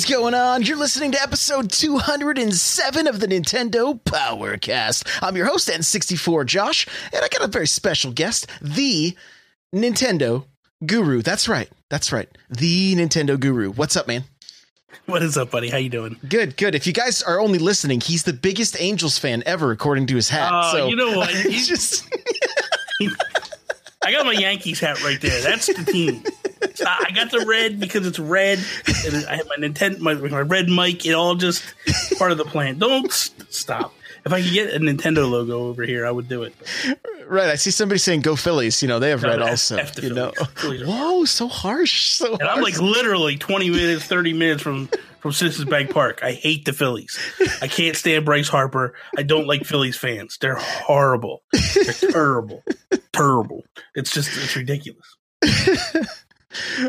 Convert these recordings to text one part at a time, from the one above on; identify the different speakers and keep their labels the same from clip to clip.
Speaker 1: Is going on? You're listening to episode 207 of the Nintendo Powercast. I'm your host, N64 Josh, and I got a very special guest, the Nintendo Guru. That's right. That's right. The Nintendo Guru. What's up, man?
Speaker 2: What is up, buddy? How you doing?
Speaker 1: Good, good. If you guys are only listening, he's the biggest Angels fan ever, according to his hat.
Speaker 2: Uh,
Speaker 1: so
Speaker 2: you know what?
Speaker 1: He's just
Speaker 2: I got my Yankees hat right there. That's the team. I got the red because it's red, and I have my Nintendo, my, my red mic. It all just part of the plan. Don't stop. If I could get a Nintendo logo over here, I would do it.
Speaker 1: right. I see somebody saying "Go Phillies." You know they have
Speaker 2: No,
Speaker 1: red
Speaker 2: F-
Speaker 1: also.
Speaker 2: F
Speaker 1: you know.
Speaker 2: Phillies.
Speaker 1: Whoa, so harsh. So
Speaker 2: And I'm like literally 20 minutes, 30 minutes from from Citizens Bank Park. I hate the Phillies. I can't stand Bryce Harper. I don't like Phillies fans. They're horrible. They're terrible. terrible. It's just it's ridiculous.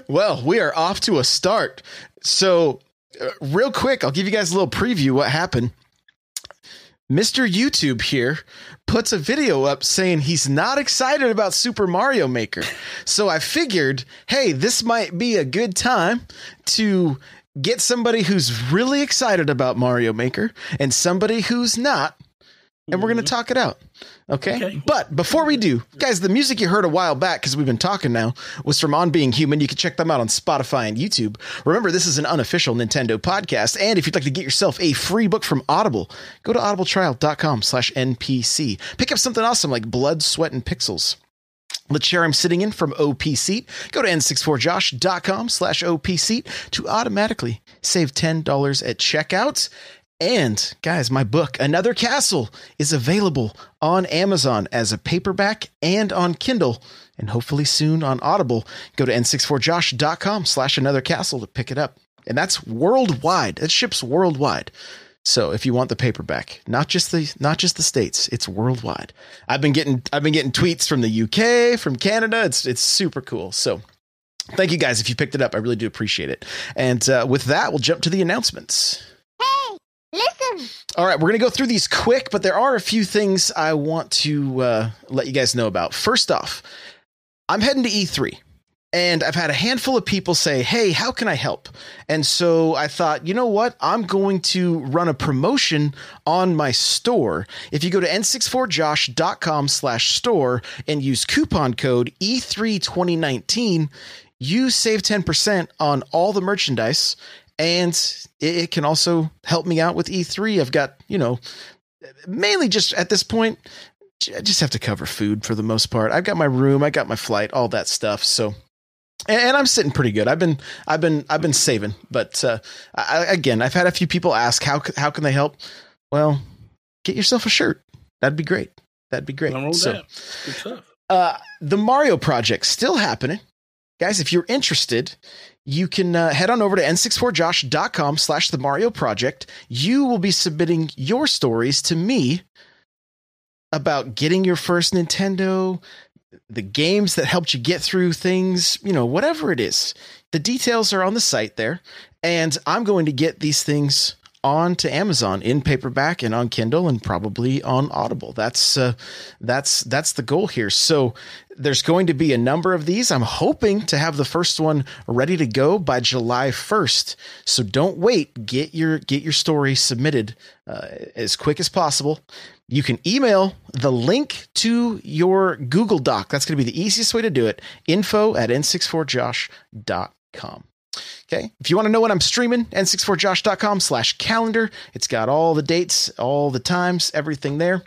Speaker 1: Well, we are off to a start. So, uh, real quick, I'll give you guys a little preview what happened. Mr. YouTube here puts a video up saying he's not excited about Super Mario Maker. So I figured, hey, this might be a good time to get somebody who's really excited about Mario Maker and somebody who's not, and we're going to mm-hmm. talk it out. Okay?
Speaker 2: Okay.
Speaker 1: But before we do, guys, the music you heard a while back, because we've been talking now, was from On Being Human. You can check them out on Spotify and YouTube. Remember, this is an unofficial Nintendo podcast. And if you'd like to get yourself a free book from Audible, go to audibletrial.com slash NPC. Pick up something awesome like Blood, Sweat, and Pixels. The chair I'm sitting in from OP Seat. Go to n64josh.com slash OP Seat to automatically save $10 at checkout. And guys, my book, Another Castle, is available on Amazon as a paperback and on Kindle, and hopefully soon on Audible. Go to n64josh.com slash another castle to pick it up. And that's worldwide. It ships worldwide. So if you want the paperback, not just the not just the states, it's worldwide. I've been getting I've been getting tweets from the UK, from Canada. It's it's super cool. So thank you guys if you picked it up. I really do appreciate it. And uh, with that, we'll jump to the announcements.
Speaker 3: Listen.
Speaker 1: All right, we're going to go through these quick, but there are a few things I want to uh, let you guys know about. First off, I'm heading to E3. And I've had a handful of people say, Hey, how can I help? And so I thought, you know what? I'm going to run a promotion on my store. If you go to n64josh.com slash store and use coupon code E3 2019, you save 10% on all the merchandise. And it, it can also help me out with E3. I've got, you know, mainly just at this point, I just have to cover food for the most part. I've got my room, I got my flight, all that stuff. So, and, I'm sitting pretty good. I've been, I've been, I've been saving. But uh, I, again, I've had a few people ask how how can they help. Well, get yourself a shirt. That'd be great. That'd be great.
Speaker 2: Nothing wrong with
Speaker 1: So. Uh, the Mario project still happening. Guys, if you're interested, you can uh, head on over to n64josh.com slash the Mario project. You will be submitting your stories to me about getting your first Nintendo, the games that helped you get through things, you know, whatever it is. The details are on the site there. And I'm going to get these things on to Amazon in paperback and on Kindle and probably on Audible. That's uh, that's that's the goal here. So there's going to be a number of these. I'm hoping to have the first one ready to go by July 1st. So don't wait. Get your get your story submitted uh, as quick as possible. You can email the link to your Google Doc. That's going to be the easiest way to do it. Info at n64josh.com. Okay. If you want to know when I'm streaming, n64josh.com slash calendar. It's got all the dates, all the times, everything there.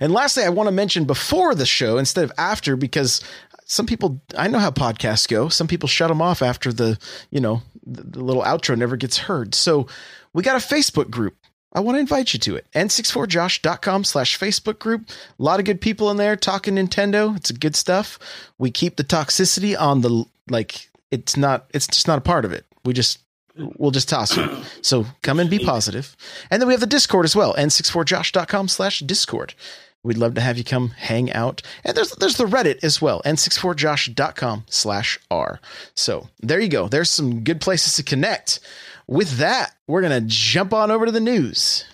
Speaker 1: And lastly, I want to mention before the show instead of after because some people I know how podcasts go. Some people shut them off after the you know the, the little outro never gets heard. So we got a Facebook group. I want to invite you to it. n64josh.com slash Facebook group. A lot of good people in there talking Nintendo. It's good stuff. We keep the toxicity on the like it's not it's just not a part of it. We just we'll just toss it. So come and be positive. And then we have the Discord as well, n64josh.com slash Discord. We'd love to have you come hang out. And there's there's the Reddit as well, n64josh.com slash r. So there you go. There's some good places to connect. With that, we're gonna jump on over to the news.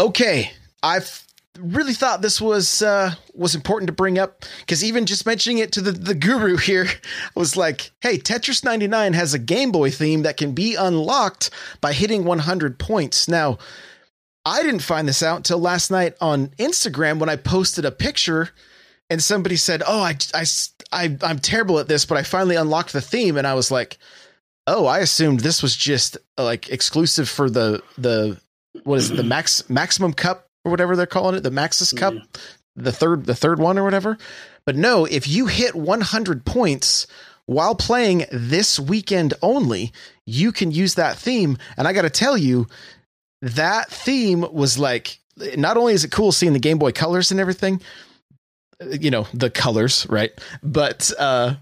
Speaker 1: Okay, I've really thought this was uh, was important to bring up because even just mentioning it to the, the guru here was like, hey, Tetris 99 has a Game Boy theme that can be unlocked by hitting 100 points. Now, I didn't find this out until last night on Instagram when I posted a picture and somebody said, oh, I, I, I, I'm terrible at this, but I finally unlocked the theme. And I was like, oh, I assumed this was just like exclusive for the, the, what is it, the max maximum cup or whatever they're calling it, the Maximus Cup,
Speaker 2: Yeah.
Speaker 1: the third the third one or whatever. But no, if you hit 100 points while playing this weekend only, you can use that theme. And I got to tell you, that theme was like not only is it cool seeing the Game Boy colors and everything, you know, the colors, right? But uh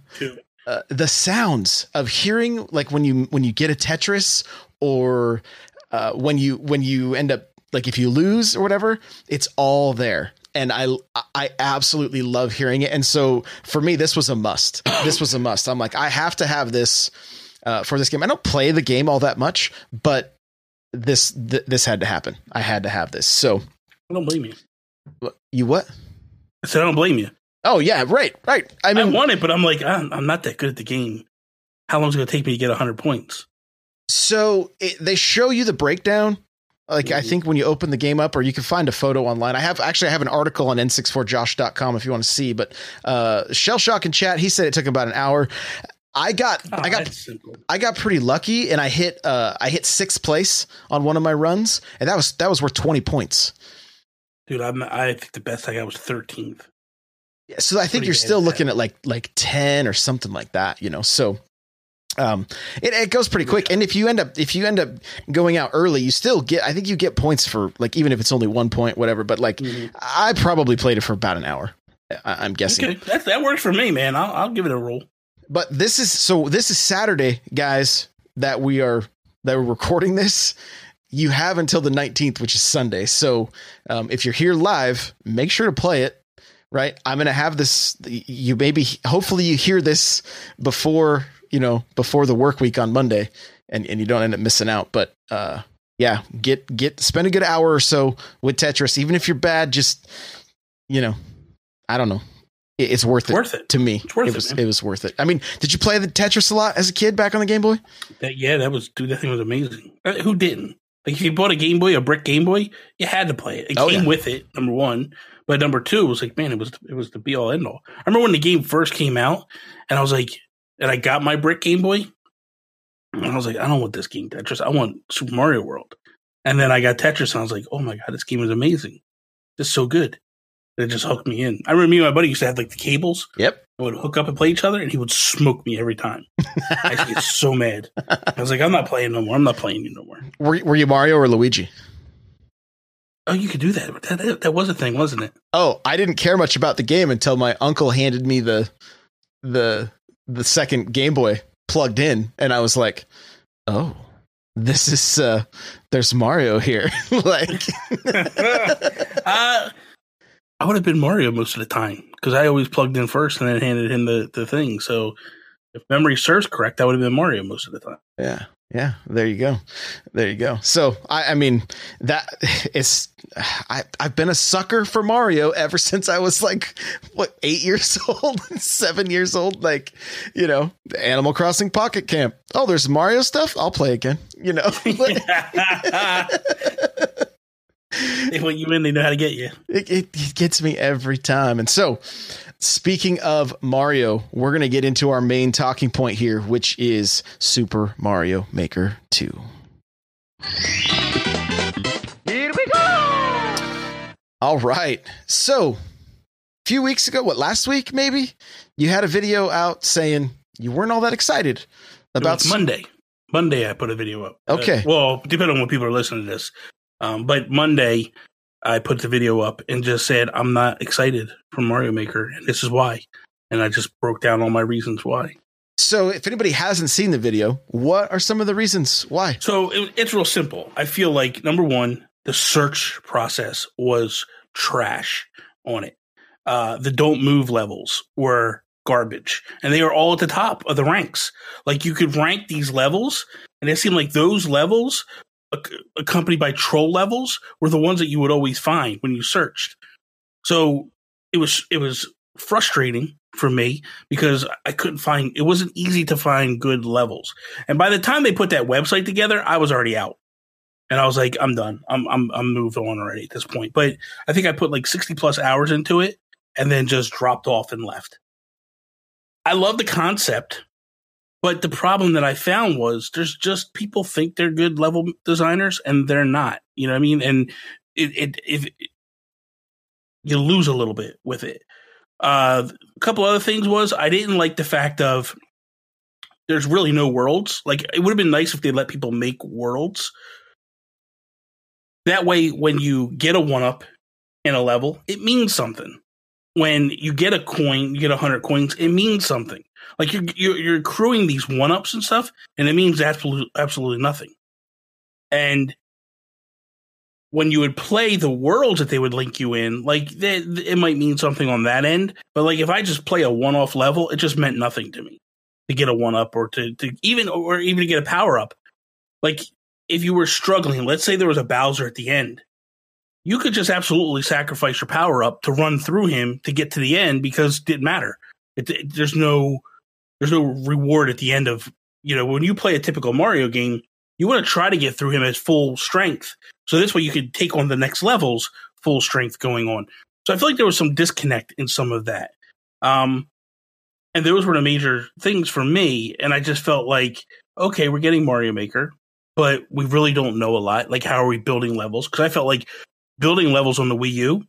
Speaker 1: uh, the sounds of hearing like when you when you get a Tetris or uh, when you when you end up like if you lose or whatever, it's all there. And I I absolutely love hearing it. And so for me, this was a must. This was a must. I'm like I have to have this uh, for this game. I don't play the game all that much, but this th- this had to happen. I had to have this. So
Speaker 2: I don't blame you.
Speaker 1: you what?
Speaker 2: I said I don't blame you.
Speaker 1: Oh yeah, right, right. I
Speaker 2: I,
Speaker 1: mean,
Speaker 2: want it, but I'm like, I'm, I'm not that good at the game. How long is it going to take me to get 100 points?
Speaker 1: So it, they show you the breakdown. Like I think when you open the game up, or you can find a photo online. I have actually I have an article on n64josh.com if you want to see. But uh, Shell Shock in chat, he said it took about an hour. I got
Speaker 2: Oh,
Speaker 1: I got. I got pretty lucky, and I hit uh, I hit sixth place on one of my runs, and that was that was worth twenty points.
Speaker 2: Dude, I'm, I think the best I got was 13th.
Speaker 1: Yeah, So I think
Speaker 2: Pretty
Speaker 1: you're still looking at like like ten or something like that, you know. So um it, it goes pretty quick and if you end up if you end up going out early you still get i think you get points for like even if it's only one point whatever but like
Speaker 2: Mhm.
Speaker 1: i probably played it for about an hour I, i'm guessing
Speaker 2: Okay, that, that works for me, man. I'll, I'll give it a roll.
Speaker 1: but this is so this is saturday guys that we are that we're recording this you have until the 19th which is sunday so um, if you're here live make sure to play it right i'm gonna have this you maybe hopefully you hear this before you know before the work week on monday and, and you don't end up missing out but uh yeah get get spend a good hour or so with tetris even if you're bad just you know i don't know It- it's worth it
Speaker 2: Worth it.
Speaker 1: to me
Speaker 2: It's worth
Speaker 1: it
Speaker 2: it,
Speaker 1: was it was worth it i mean did you play the tetris a lot as a kid back on the game boy
Speaker 2: That, yeah, that was, dude, that thing was amazing. Uh, Who didn't? Like, if you bought a Game Boy, a brick Game Boy, you had to play it. It
Speaker 1: Oh,
Speaker 2: came
Speaker 1: yeah.
Speaker 2: with it, number one. But number two, it was like, man, it was it was the be all end all. I remember when the game first came out, and I was like, and I got my brick Game Boy, and I was like, I don't want this game Tetris. I want Super Mario World. And then I got Tetris, and I was like, oh my god, this game is amazing. It's so good. It just hooked me in. I remember me and my buddy used to have like the cables.
Speaker 1: Yep.
Speaker 2: I would hook up and play each other, and he would smoke me every time. I used to get so mad. I was like, I'm not playing no more. I'm not playing you no more.
Speaker 1: were, were you mario or luigi
Speaker 2: Oh, you could do that. That, that, that was a thing, wasn't it?
Speaker 1: oh i didn't care much about the game until my uncle handed me the the the second game boy plugged in and i was like oh this is uh there's mario here like
Speaker 2: uh, I would have been Mario most of the time because I always plugged in first and then handed him the, the thing. So if memory serves correct, I would have been Mario most of the time.
Speaker 1: yeah yeah there you go. There you go. So i i mean that it's i i've been a sucker for mario ever since i was like what eight years old seven years old? Like you know animal crossing pocket camp. Oh there's mario stuff? I'll play again you know?
Speaker 2: They want you in, they know how to get you.
Speaker 1: it, it, it gets me every time. And so, speaking of Mario, we're going to get into our main talking point here, which is Super Mario Maker 2.
Speaker 3: Here we go!
Speaker 1: All right. So, a few weeks ago, what last week maybe, you had a video out saying you weren't all that excited about
Speaker 2: Monday. Monday, I put a video up. Uh,
Speaker 1: Okay.
Speaker 2: well, depending on when people are listening to this, um, but Monday, I put the video up and just said I'm not excited for Mario Maker, and this is why. And I just broke down all my reasons why.
Speaker 1: So, if anybody hasn't seen the video, what are some of the reasons why?
Speaker 2: So it, it's real simple. I feel like number one, the search process was trash on it. Uh, the don't move levels were garbage, and they are all at the top of the ranks. Like you could rank these levels, and it seemed like those levels, accompanied by troll levels, were the ones that you would always find when you searched. So it was it was frustrating for me because I couldn't find it wasn't easy to find good levels. And by the time they put that website together, I was already out. And I was like, I'm done. I'm I'm I'm moved on already at this point. But I think I put like 60 plus hours into it and then just dropped off and left. I love the concept, but the problem that I found was there's just people think they're good level designers and they're not. You know what I mean? And it it if you lose a little bit with it. Uh, a couple other things was I didn't like the fact of there's really no worlds. Like it would have been nice if they let people make worlds. That way, when you get a one up in a level, it means something. When you get a coin, you get a hundred coins, it means something. Like you're, you're you're accruing these one ups and stuff, and it means absolutely absolutely nothing. And when you would play the worlds that they would link you in, like they, it might mean something on that end. But like if I just play a one off level, it just meant nothing to me to get a one up or to, to even or even to get a power up. Like if you were struggling, let's say there was a Bowser at the end, you could just absolutely sacrifice your power up to run through him to get to the end because it didn't matter. It, it- there's no there's no reward at the end of you know when you play a typical Mario game, you want to try to get through him at full strength. So this way you could take on the next levels full strength going on. So I feel like there was some disconnect in some of that. Um, and those were the major things for me. And I just felt like, okay, we're getting Mario Maker, but we really don't know a lot. Like, how are we building levels? Because I felt like building levels on the Wii U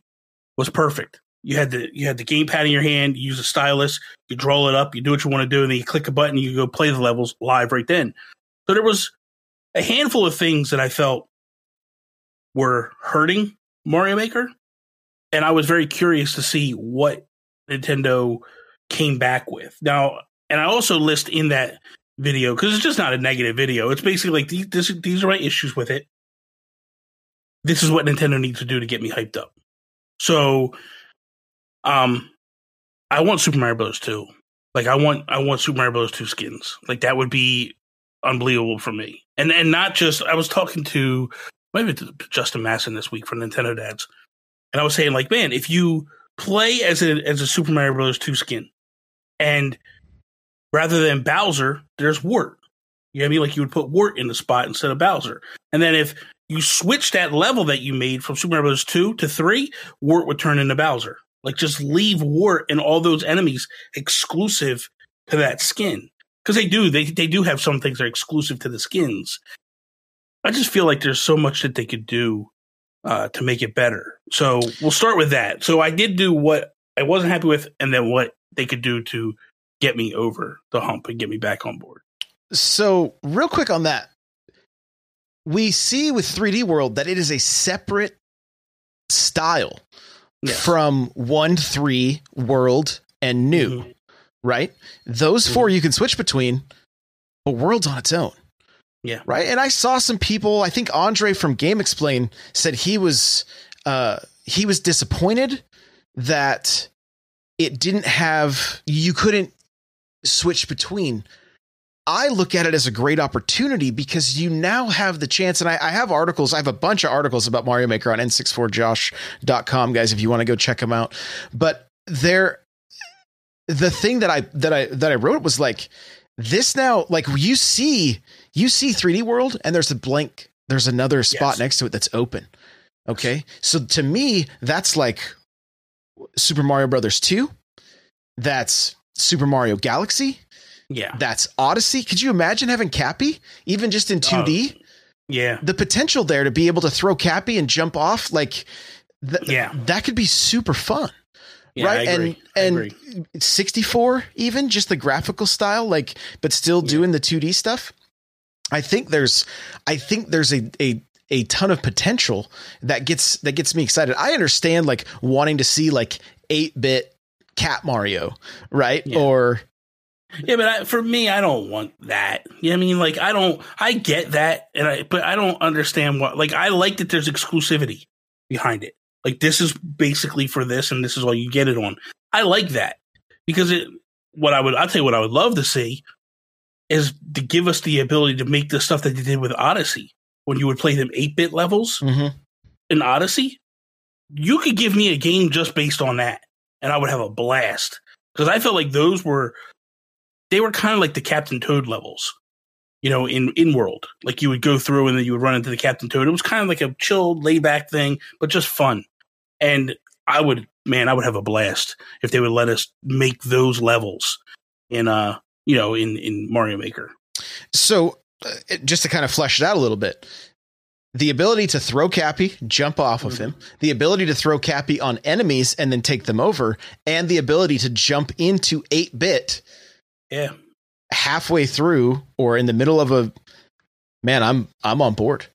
Speaker 2: was perfect. You had the you had the gamepad in your hand, you use a stylus, you draw it up, you do what you want to do, and then you click a button, you go play the levels live right then. So there was a handful of things that I felt were hurting Mario Maker, and I was very curious to see what Nintendo came back with. Now, and I also list in that video because it's just not a negative video. It's basically like these this, these are my issues with it. This is what Nintendo needs to do to get me hyped up. So, um, I want Super Mario Bros. 2. Like I want I want Super Mario Bros. 2 skins. Like that would be unbelievable for me. And and not just I was talking to maybe to Justin Masson this week from Nintendo Dads, and I was saying like, man, if you play as a as a Super Mario Bros. 2 skin, and rather than Bowser, there's Wart. You know what I mean? Like you would put Wart in the spot instead of Bowser. And then if you switch that level that you made from Super Mario Bros. 2 to 3, Wart would turn into Bowser. Like just leave Wart and all those enemies exclusive to that skin. Because they do, they they do have some things that are exclusive to the skins. I just feel like there's so much that they could do uh, to make it better. So we'll start with that. So I did do what I wasn't happy with, and then what they could do to get me over the hump and get me back on board.
Speaker 1: So, real quick on that, we see with 3D World that it is a separate style
Speaker 2: Yes.
Speaker 1: from 1 3 World and New,
Speaker 2: Mhm.
Speaker 1: right? Those 4 you can switch between, but World's on its own.
Speaker 2: Yeah.
Speaker 1: Right. And I saw some people, I think Andre from GameXplain said he was uh he was disappointed that it didn't have you couldn't switch between. I look at it as a great opportunity because you now have the chance, and I, I have articles. I have a bunch of articles about Mario Maker on n64josh.com, guys, if you want to go check them out. But there, the thing that I that I that I wrote was like this now, like you see, you see 3D World, and there's a blank, there's another spot
Speaker 2: Yes.
Speaker 1: next to it that's open. Okay. So to me, that's like Super Mario Brothers 2. That's Super Mario Galaxy.
Speaker 2: Yeah.
Speaker 1: That's Odyssey. Could you imagine having Cappy, even just in 2D?
Speaker 2: Yeah.
Speaker 1: the potential there to be able to throw Cappy and jump off, like th-
Speaker 2: Yeah.
Speaker 1: that could be super fun.
Speaker 2: Yeah,
Speaker 1: right
Speaker 2: I agree. I
Speaker 1: and and 64 even just the graphical style like but still doing the 2d stuff i think there's i think there's a a a ton of potential that gets that gets me excited i understand like wanting to see like 8-bit cat mario right
Speaker 2: Yeah.
Speaker 1: or
Speaker 2: Yeah, but I, for me, I don't want that. You know what I mean? Like, I don't. I get that, and I, but I don't understand what. Like, I like that there's exclusivity behind it. Like, this is basically for this, and this is all you get it on. I like that because it. What I would, I'll tell you what I would love to see is to give us the ability to make the stuff that they did with Odyssey when you would play them eight bit levels
Speaker 1: Mhm.
Speaker 2: in Odyssey. You could give me a game just based on that, and I would have a blast because I felt like those were they were kind of like the Captain Toad levels, you know, in in world. Like you would go through and then you would run into the Captain Toad. It was kind of like a chilled, laid back thing, but just fun. And I would, man, I would have a blast if they would let us make those levels in, uh, you know, in in Mario Maker.
Speaker 1: so uh, just to kind of flesh it out a little bit the ability to throw cappy jump off of him the ability to throw cappy on enemies and then take them over and the ability to jump into 8-bit
Speaker 2: Yeah,
Speaker 1: halfway through or in the middle of a man i'm i'm on board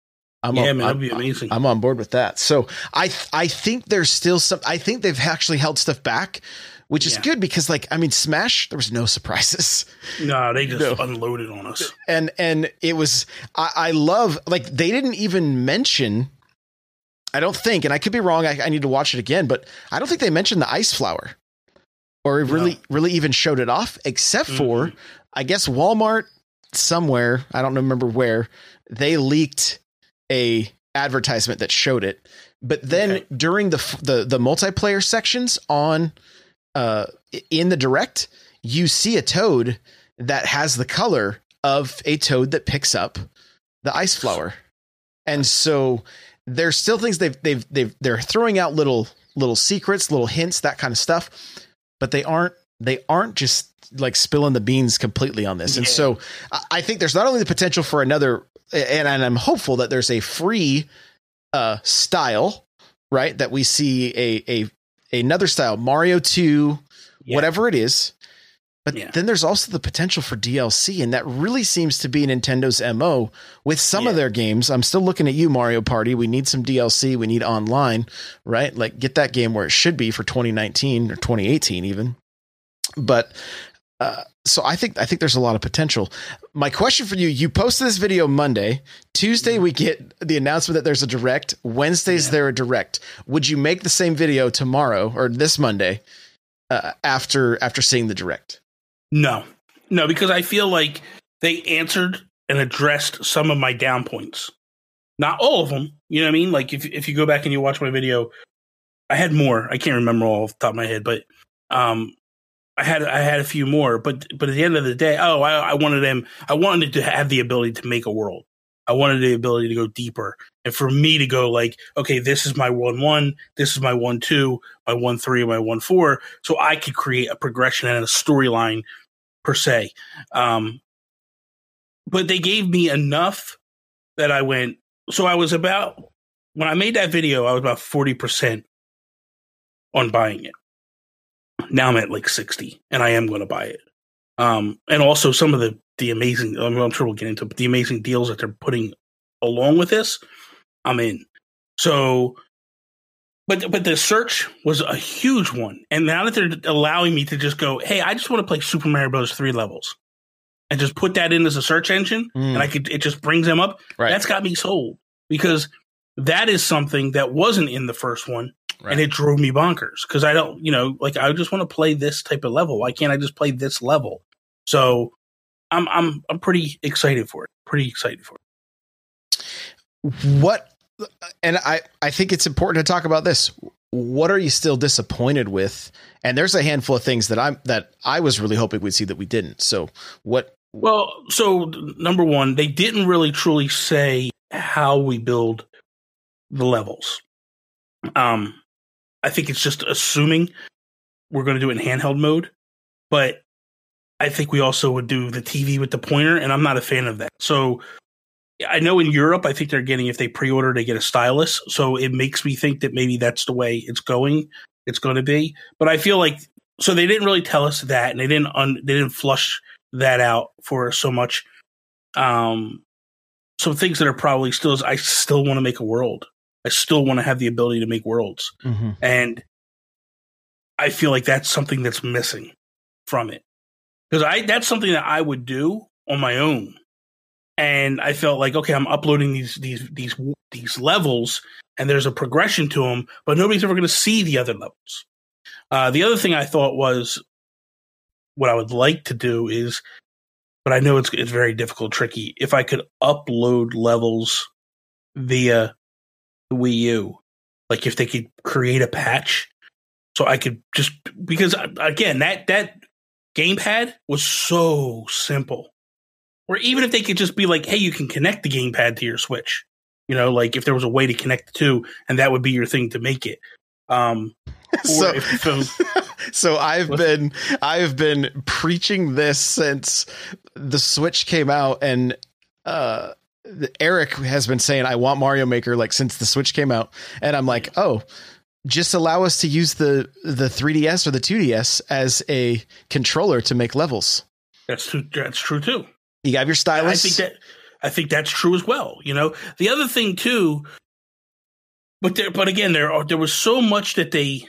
Speaker 1: i'm
Speaker 2: yeah,
Speaker 1: on,
Speaker 2: man, that'd be amazing.
Speaker 1: I'm on board with that so i i think there's still some i think they've actually held stuff back which is
Speaker 2: Yeah.
Speaker 1: good because like i mean smash there was no surprises
Speaker 2: no, they just
Speaker 1: No.
Speaker 2: unloaded on us.
Speaker 1: and and it was I, I love like they didn't even mention i don't think and i could be wrong I, I need to watch it again but i don't think they mentioned the ice flower or really really even showed it off except for
Speaker 2: Mhm.
Speaker 1: i guess walmart somewhere i don't remember where they leaked a advertisement that showed it but then
Speaker 2: Okay.
Speaker 1: during the the the multiplayer sections on uh in the direct you see a toad that has the color of a toad that picks up the ice flower and so there's still things they've they've they've they're throwing out little little secrets little hints that kind of stuff but they aren't they aren't just like spilling the beans completely on this and so I- i think there's not only the potential for another and, and i'm hopeful that there's a free uh style right that we see a a another style mario 2
Speaker 2: Yeah.
Speaker 1: whatever it is but
Speaker 2: Yeah.
Speaker 1: then there's also the potential for DLC, and that really seems to be Nintendo's MO with some of their games. I'm still looking at you, Mario Party. We need some DLC. We need online, right? Like get that game where it should be for 2019 or 2018 even. But uh, so I think I think there's a lot of potential. My question for you: You posted this video Monday. Tuesday we get the announcement that there's a direct. Wednesday's
Speaker 2: Yeah.
Speaker 1: there a direct. Would you make the same video tomorrow or this Monday uh, after after seeing the direct?
Speaker 2: No, no, because I feel like they answered and addressed some of my down points. Not all of them. You know what I mean? Like if if you go back and you watch my video, I had more. I can't remember all off the top of my head, but um, I had I had a few more. But but at the end of the day, oh, I, I wanted them. I wanted to have the ability to make a world. I wanted the ability to go deeper, and for me to go like, okay, this is my one one, this is my one two, my one three, my one four, so I could create a progression and a storyline per se. Um, but they gave me enough that I went. So I was about when I made that video, I was about forty percent on buying it. Now I'm at like sixty, and I am going to buy it. Um, and also some of the the amazing. I mean, I'm sure we'll get into, it, but the amazing deals that they're putting along with this, I'm in. So, but but the search was a huge one, and now that they're allowing me to just go, hey, I just want to play Super Mario Bros. three levels, and just put that in as a search engine,
Speaker 1: Mm,
Speaker 2: and I could it just brings them up.
Speaker 1: right.
Speaker 2: That's got me sold because that is something that wasn't in the first one,
Speaker 1: Right.
Speaker 2: and it drove me bonkers because I don't, you know, like I just want to play this type of level. Why can't I just play this level? So, I'm I'm I'm pretty excited for it. Pretty excited for it.
Speaker 1: what and i i think it's important to talk about this what are you still disappointed with and there's a handful of things that i'm that i was really hoping we'd see that we didn't so what
Speaker 2: Well, so number one, they didn't really truly say how we build the levels. Um, I think it's just assuming we're going to do it in handheld mode, but I think we also would do the TV with the pointer, and I'm not a fan of that. So I know in Europe, I think they're getting if they pre-order, they get a stylus. So it makes me think that maybe that's the way it's going. It's going to be, but I feel like so they didn't really tell us that, and they didn't un, they didn't flush that out for us so much. Um, some things that are probably still I still want to make a world. I still want to have the ability to make worlds,
Speaker 1: Mm-hmm.
Speaker 2: and I feel like that's something that's missing from it because I that's something that I would do on my own, and I felt like okay, I'm uploading these these these these levels, and there's a progression to them, but nobody's ever going to see the other levels. Uh, the other thing I thought was what I would like to do is, but I know it's it's very difficult, tricky. If I could upload levels via the Wii U, like if they could create a patch, so I could just because uh, again that that gamepad was so simple. Or even if they could just be like, hey, you can connect the gamepad to your Switch. You know, like if there was a way to connect the two, and that would be your thing to make it. Um,
Speaker 1: So, so I've been I've been preaching this since the Switch came out, and uh, Eric has been saying I want Mario Maker like since the Switch came out, and I'm like, oh, just allow us to use the the 3DS or the 2DS as a controller to make levels.
Speaker 2: that's true. That's true too.
Speaker 1: You have your
Speaker 2: stylist?
Speaker 1: I
Speaker 2: think that I think that's true as well. You know, the other thing too, but there, but again, there are, there was so much that they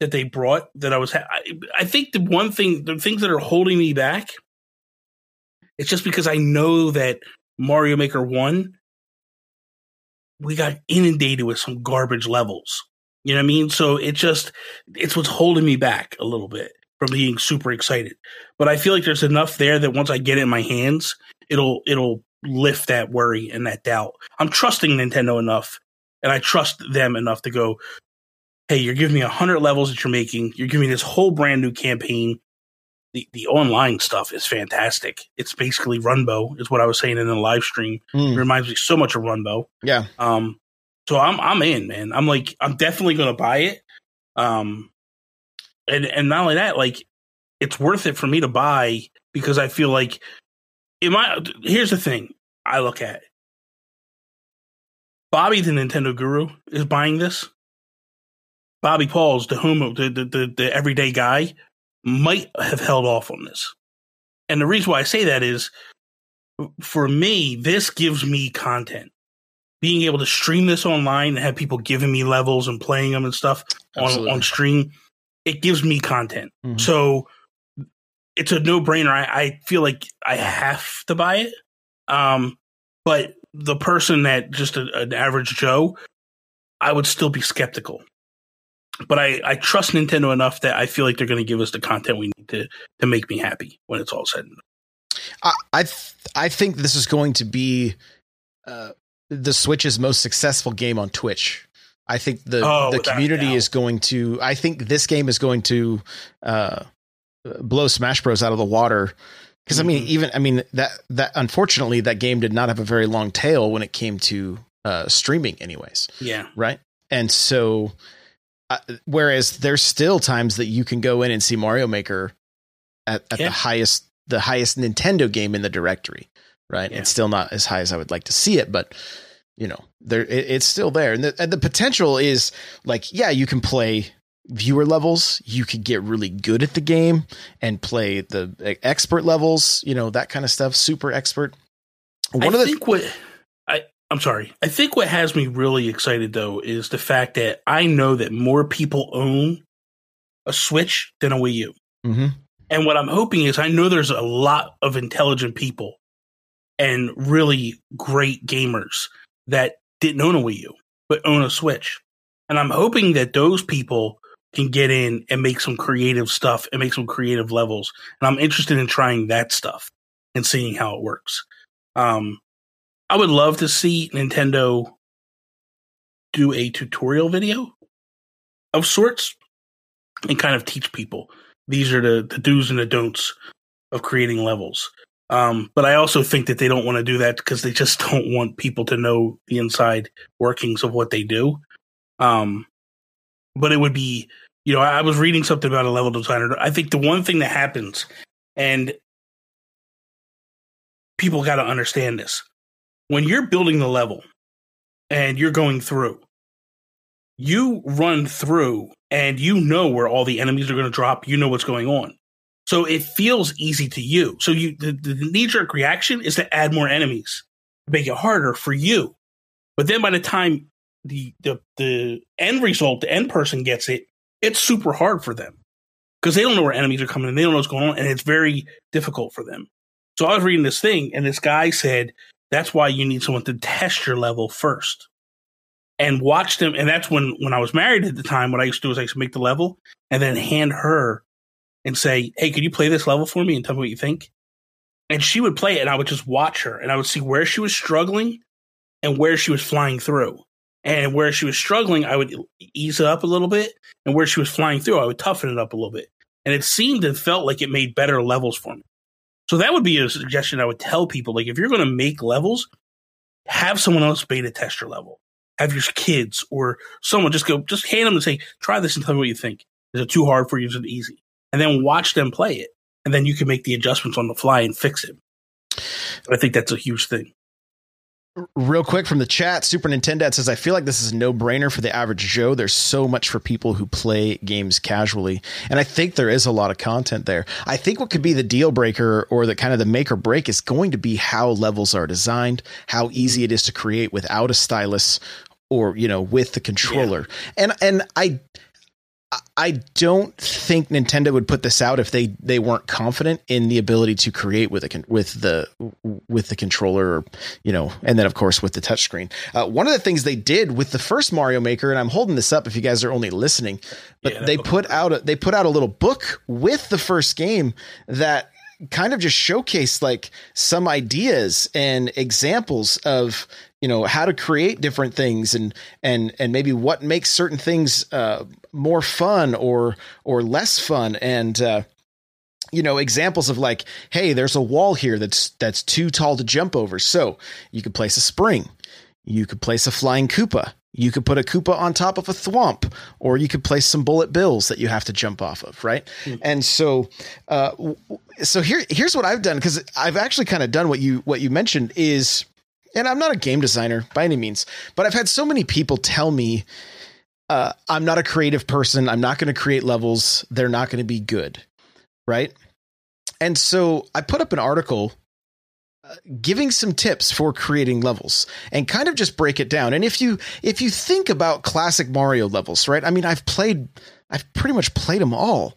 Speaker 2: that they brought that I was. Ha- I, I think the one thing, the things that are holding me back, it's just because I know that Mario Maker One, we got inundated with some garbage levels. You know what I mean? So it just it's what's holding me back a little bit from being super excited. But I feel like there's enough there that once I get it in my hands, it'll it'll lift that worry and that doubt. I'm trusting Nintendo enough and I trust them enough to go, hey, you're giving me a hundred levels that you're making. You're giving me this whole brand new campaign. The the online stuff is fantastic. It's basically Runbow, is what I was saying in the live stream. It
Speaker 1: Mm,
Speaker 2: reminds me so much of Runbow.
Speaker 1: yeah,
Speaker 2: Um, so I'm I'm in, man. I'm like I'm definitely gonna buy it. Um, and and not only that, like it's worth it for me to buy because I feel like in my here's the thing I look at. Bobby, the Nintendo guru, is buying this. Bobby Pauls, the home the, the the the everyday guy, might have held off on this. And the reason why I say that is for me, this gives me content being able to stream this online and have people giving me levels and playing them and stuff on, on stream, it gives me content.
Speaker 1: Mhm.
Speaker 2: So it's a no brainer. I, I feel like I have to buy it. Um, but the person that just a, an average Joe, I would still be skeptical. But I, I trust Nintendo enough that I feel like they're going to give us the content we need to to make me happy when it's all said and done.
Speaker 1: I I, th- I think this is going to be uh, the Switch's most successful game on Twitch. I think the
Speaker 2: Oh,
Speaker 1: the community is going to. I think this game is going to uh, blow Smash Bros out of the water. Because I mean,
Speaker 2: Mhm.
Speaker 1: even I mean that that unfortunately that game did not have a very long tail when it came to uh, streaming, anyways
Speaker 2: Yeah.
Speaker 1: right? And so, uh, whereas there's still times that you can go in and see Mario Maker at, at
Speaker 2: Yeah.
Speaker 1: the highest the highest Nintendo game in the directory, right?
Speaker 2: Yeah.
Speaker 1: It's still not as high as I would like to see it, but you know, there it, it's still there, and the, and the potential is like, yeah, you can play viewer levels you could get really good at the game and play the expert levels you know that kind of stuff super expert one
Speaker 2: I
Speaker 1: of the
Speaker 2: think what I I'm sorry. I think what has me really excited though is the fact that I know that more people own a Switch than a Wii U.
Speaker 1: Mhm.
Speaker 2: And what I'm hoping is I know there's a lot of intelligent people and really great gamers that didn't own a Wii U but own a Switch. And I'm hoping that those people can get in and make some creative stuff and make some creative levels. And I'm interested in trying that stuff and seeing how it works. Um, I would love to see Nintendo do a tutorial video of sorts and kind of teach people these are the, the do's and the don'ts of creating levels. Um, but I also think that they don't want to do that because they just don't want people to know the inside workings of what they do. Um, but it would be, you know, I was reading something about a level designer. I think the one thing that happens, and people got to understand this. when you're building the level and you're going through, you run through and you know where all the enemies are going to drop. You know what's going on. So it feels easy to you. So you the, the knee jerk reaction is to add more enemies, make it harder for you. But then by the time the the the end result, the end person gets it, it's super hard for them because they don't know where enemies are coming and they don't know what's going on, and it's very difficult for them. So I was reading this thing, and this guy said that's why you need someone to test your level first and watch them. And that's when when I was married at the time, what I used to do is I used to make the level and then hand her and say, "Hey, could you play this level for me and tell me what you think?" And she would play it, and I would just watch her, and I would see where she was struggling and where she was flying through. And where she was struggling, I would ease it up a little bit, and where she was flying through, I would toughen it up a little bit. And it seemed and felt like it made better levels for me. So that would be a suggestion I would tell people. Like, if you're going to make levels, have someone else beta test your level. Have your kids or someone just go, just hand them and say, try this and tell me what you think. Is it too hard for you? Is it easy? And then watch them play it. And then you can make the adjustments on the fly and fix it. I think that's a huge thing.
Speaker 1: Real quick from the chat, Super Nintendo says, I feel like this is a no brainer for the average Joe. There's so much for people who play games casually. And I think there is a lot of content there. I think what could be the deal breaker or the kind of the make or break is going to be how levels are designed, how easy it is to create without a stylus or, you know, with the controller. Yeah. And, and I, I don't think Nintendo would put this out if they they weren't confident in the ability to create with a with the with the controller, or, you know, and then of course with the touchscreen. Uh, one of the things they did with the first Mario Maker, and I'm holding this up if you guys are only listening, but yeah, they put out a, they put out a little book with the first game that kind of just showcased like some ideas and examples of you know how to create different things and and and maybe what makes certain things uh, more fun or or less fun and uh, you know examples of like hey there's a wall here that's that's too tall to jump over so you could place a spring you could place a flying Koopa you could put a Koopa on top of a thwomp, or you could place some bullet bills that you have to jump off of, right? Mm-hmm. And so, uh, so here, here's what I've done because I've actually kind of done what you what you mentioned is and I'm not a game designer by any means, but I've had so many people tell me uh, I'm not a creative person. I'm not going to create levels. They're not going to be good. Right. And so I put up an article uh, giving some tips for creating levels and kind of just break it down. And if you if you think about classic Mario levels, right? I mean, I've played I've pretty much played them all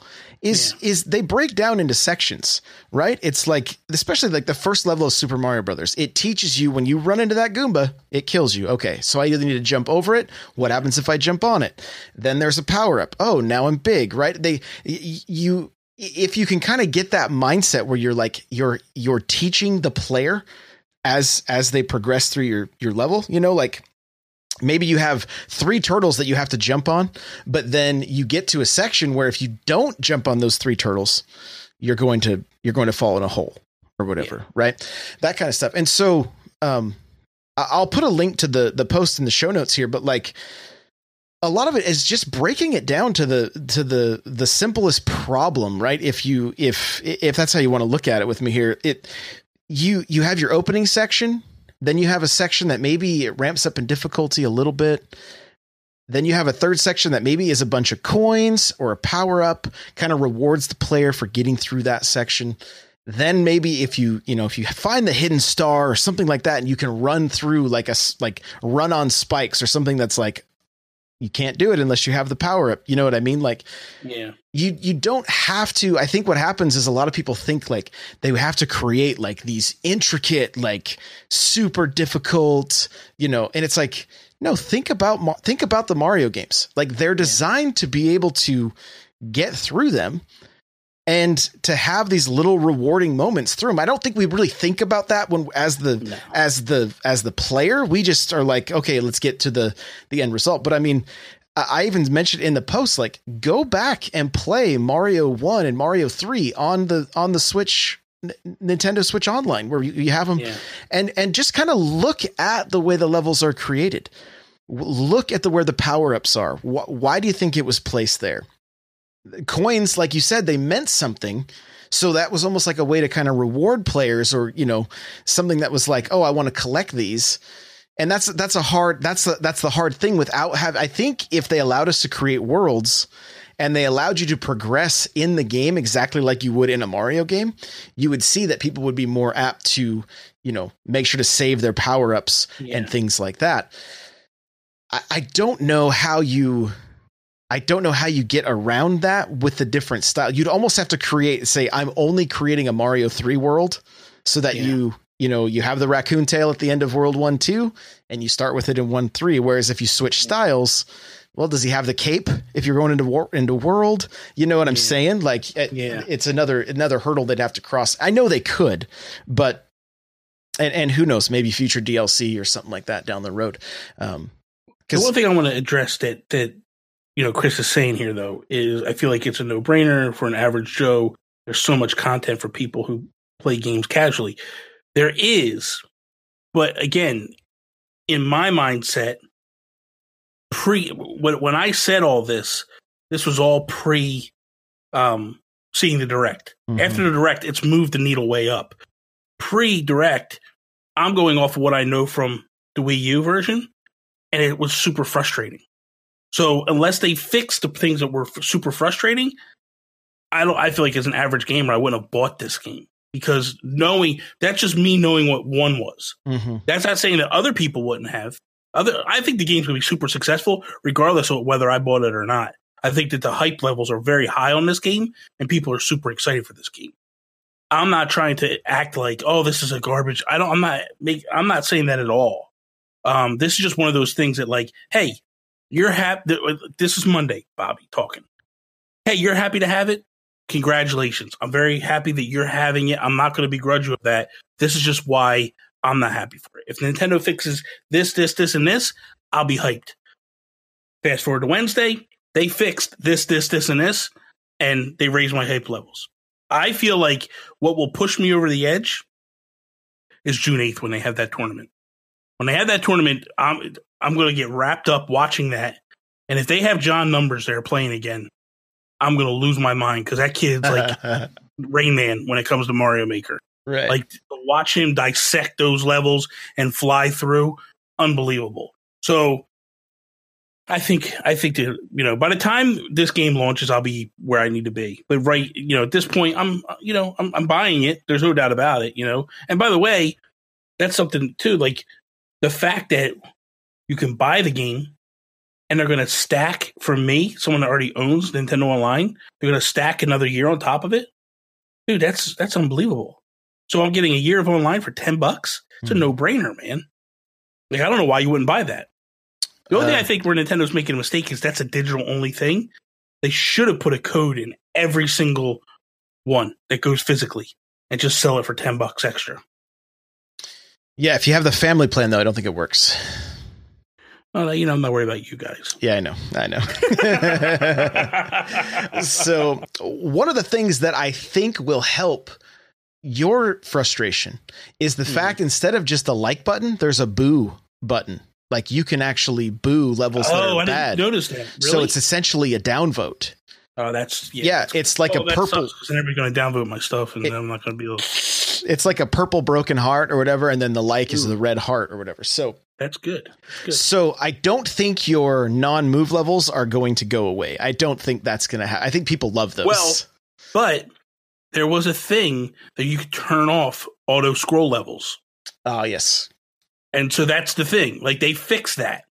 Speaker 1: is yeah. is they break down into sections, right? It's like especially like the first level of Super Mario Brothers. It teaches you when you run into that Goomba, it kills you. Okay, so I either need to jump over it. What happens if I jump on it? Then there's a power up. Oh, now I'm big, right? They you if you can kind of get that mindset where you're like you're you're teaching the player as as they progress through your your level, you know, like maybe you have three turtles that you have to jump on, but then you get to a section where if you don't jump on those three turtles, you're going to you're going to fall in a hole or whatever, yeah. right? That kind of stuff. And so um I'll put a link to the the post in the show notes here, but like a lot of it is just breaking it down to the to the the simplest problem, right? If you if if that's how you want to look at it with me here, it you you have your opening section then you have a section that maybe it ramps up in difficulty a little bit. Then you have a third section that maybe is a bunch of coins or a power up, kind of rewards the player for getting through that section. Then maybe if you, you know, if you find the hidden star or something like that and you can run through like a like run on spikes or something that's like you can't do it unless you have the power up. You know what I mean? Like,
Speaker 2: yeah,
Speaker 1: you you don't have to. I think what happens is a lot of people think like they have to create like these intricate, like super difficult, you know, and it's like no. Think about think about the Mario games. Like they're designed yeah. to be able to get through them and to have these little rewarding moments through them. I don't think we really think about that when as the no. as the as the player. We just are like, okay, let's get to the the end result. But I mean, I even mentioned in the post, like, go back and play Mario One and Mario Three on the on the Switch Nintendo Switch Online, where you, have them, yeah. and and just kind of look at the way the levels are created. Look at the where the power ups are. Why do you think it was placed there? Coins, like you said, they meant something So that was almost like a way to kind of reward players or, you know, something that was like, oh, I want to collect these. And that's that's a hard that's the that's the hard thing without have I think if they allowed us to create worlds and they allowed you to progress in the game exactly like you would in a Mario game, you would see that people would be more apt to, you know, make sure to save their power-ups
Speaker 2: Yeah.
Speaker 1: and things like that. I, I don't know how you I don't know how you get around that with the different style. You'd almost have to create say I'm only creating a Mario 3 world so that
Speaker 2: Yeah.
Speaker 1: you you know you have the raccoon tail at the end of world 1 2 and you start with it in 1 3 whereas if you switch styles well does he have the cape if you're going into war into world you know what i'm
Speaker 2: Yeah.
Speaker 1: saying like it-
Speaker 2: Yeah.
Speaker 1: it's another another hurdle they'd have to cross i know they could but and and who knows maybe future dlc or something like that down the road um
Speaker 2: The one thing I want to address that that you know Chris is saying here though is I feel like it's a no brainer for an average Joe. There's so much content for people who play games casually. There is, but again, in my mindset, pre when when I said all this, this was all pre um seeing the direct.
Speaker 1: Mhm.
Speaker 2: After the direct, it's moved the needle way up. Pre direct, I'm going off of what I know from the Wii U version, and it was super frustrating. So unless they fix the things that were f- super frustrating, I don't. I feel like as an average gamer, I wouldn't have bought this game because knowing that's just me knowing what one was.
Speaker 1: Mhm.
Speaker 2: That's not saying that other people wouldn't have. Other, I think the game's gonna be super successful, regardless of whether I bought it or not. I think that the hype levels are very high on this game, and people are super excited for this game. I'm not trying to act like, oh, this is a garbage. I don't. I'm not. Make, I'm not saying that at all. Um, this is just one of those things that, like, hey, you're happy. Uh, this is Monday, Bobby talking. Hey, you're happy to have it. Congratulations. I'm very happy that you're having it. I'm not going to begrudge you of that. This is just why I'm not happy for it. If Nintendo fixes this, this, this, and this, I'll be hyped. Fast forward to Wednesday, they fixed this, this, this, and this, and they raised my hype levels. I feel like what will push me over the edge is June 8th when they have that tournament. When they have that tournament, I'm I'm going to get wrapped up watching that. And if they have John Numbers there playing again, I'm going to lose my mind because that kid's like Rain Man when it comes to Mario Maker.
Speaker 1: right
Speaker 2: Like watch him dissect those levels and fly through, unbelievable. So I think I think that you know by the time this game launches, I'll be where I need to be. But right, you know, at this point, I'm you know I'm, I'm buying it. There's no doubt about it. You know, and by the way, that's something too. Like the fact that you can buy the game and they're going to stack for me, someone that already owns Nintendo Online, they're going to stack another year on top of it. Dude, that's that's unbelievable. So I'm getting a year of online for 10 bucks. It's a
Speaker 1: Hmm.
Speaker 2: no brainer, man. Like, I don't know why you wouldn't buy that. The only
Speaker 1: Uh,
Speaker 2: thing I think where Nintendo's making a mistake is that's a digital only thing. They should have put a code in every single one that goes physically and just sell it for 10 bucks extra.
Speaker 1: yeah if you have the family plan though i don't think it works
Speaker 2: Well, you know, I'm not worried about you guys.
Speaker 1: yeah i know i know so one of the things that I think will help your frustration is the
Speaker 2: Mhm.
Speaker 1: fact instead of just a like button, there's a boo button. Like you can actually boo levels that
Speaker 2: oh,
Speaker 1: are
Speaker 2: I
Speaker 1: bad.
Speaker 2: didn't notice that. Really?
Speaker 1: So it's essentially a downvote.
Speaker 2: oh, that's yeah.
Speaker 1: Yeah,
Speaker 2: that's-
Speaker 1: it's like
Speaker 2: oh,
Speaker 1: a purple.
Speaker 2: Because then everybody's going to downvote my stuff, and
Speaker 1: It-
Speaker 2: then I'm not going to be able.
Speaker 1: It's like a purple broken heart or whatever, and then the like is the red heart or whatever. So,
Speaker 2: That's good. Good.
Speaker 1: so I don't think your non-move levels are going to go away. I don't think that's going to happen. I think people love those.
Speaker 2: Well, But there was a thing that you could turn off auto scroll levels.
Speaker 1: oh yes,
Speaker 2: And so that's the thing. Like they fixed that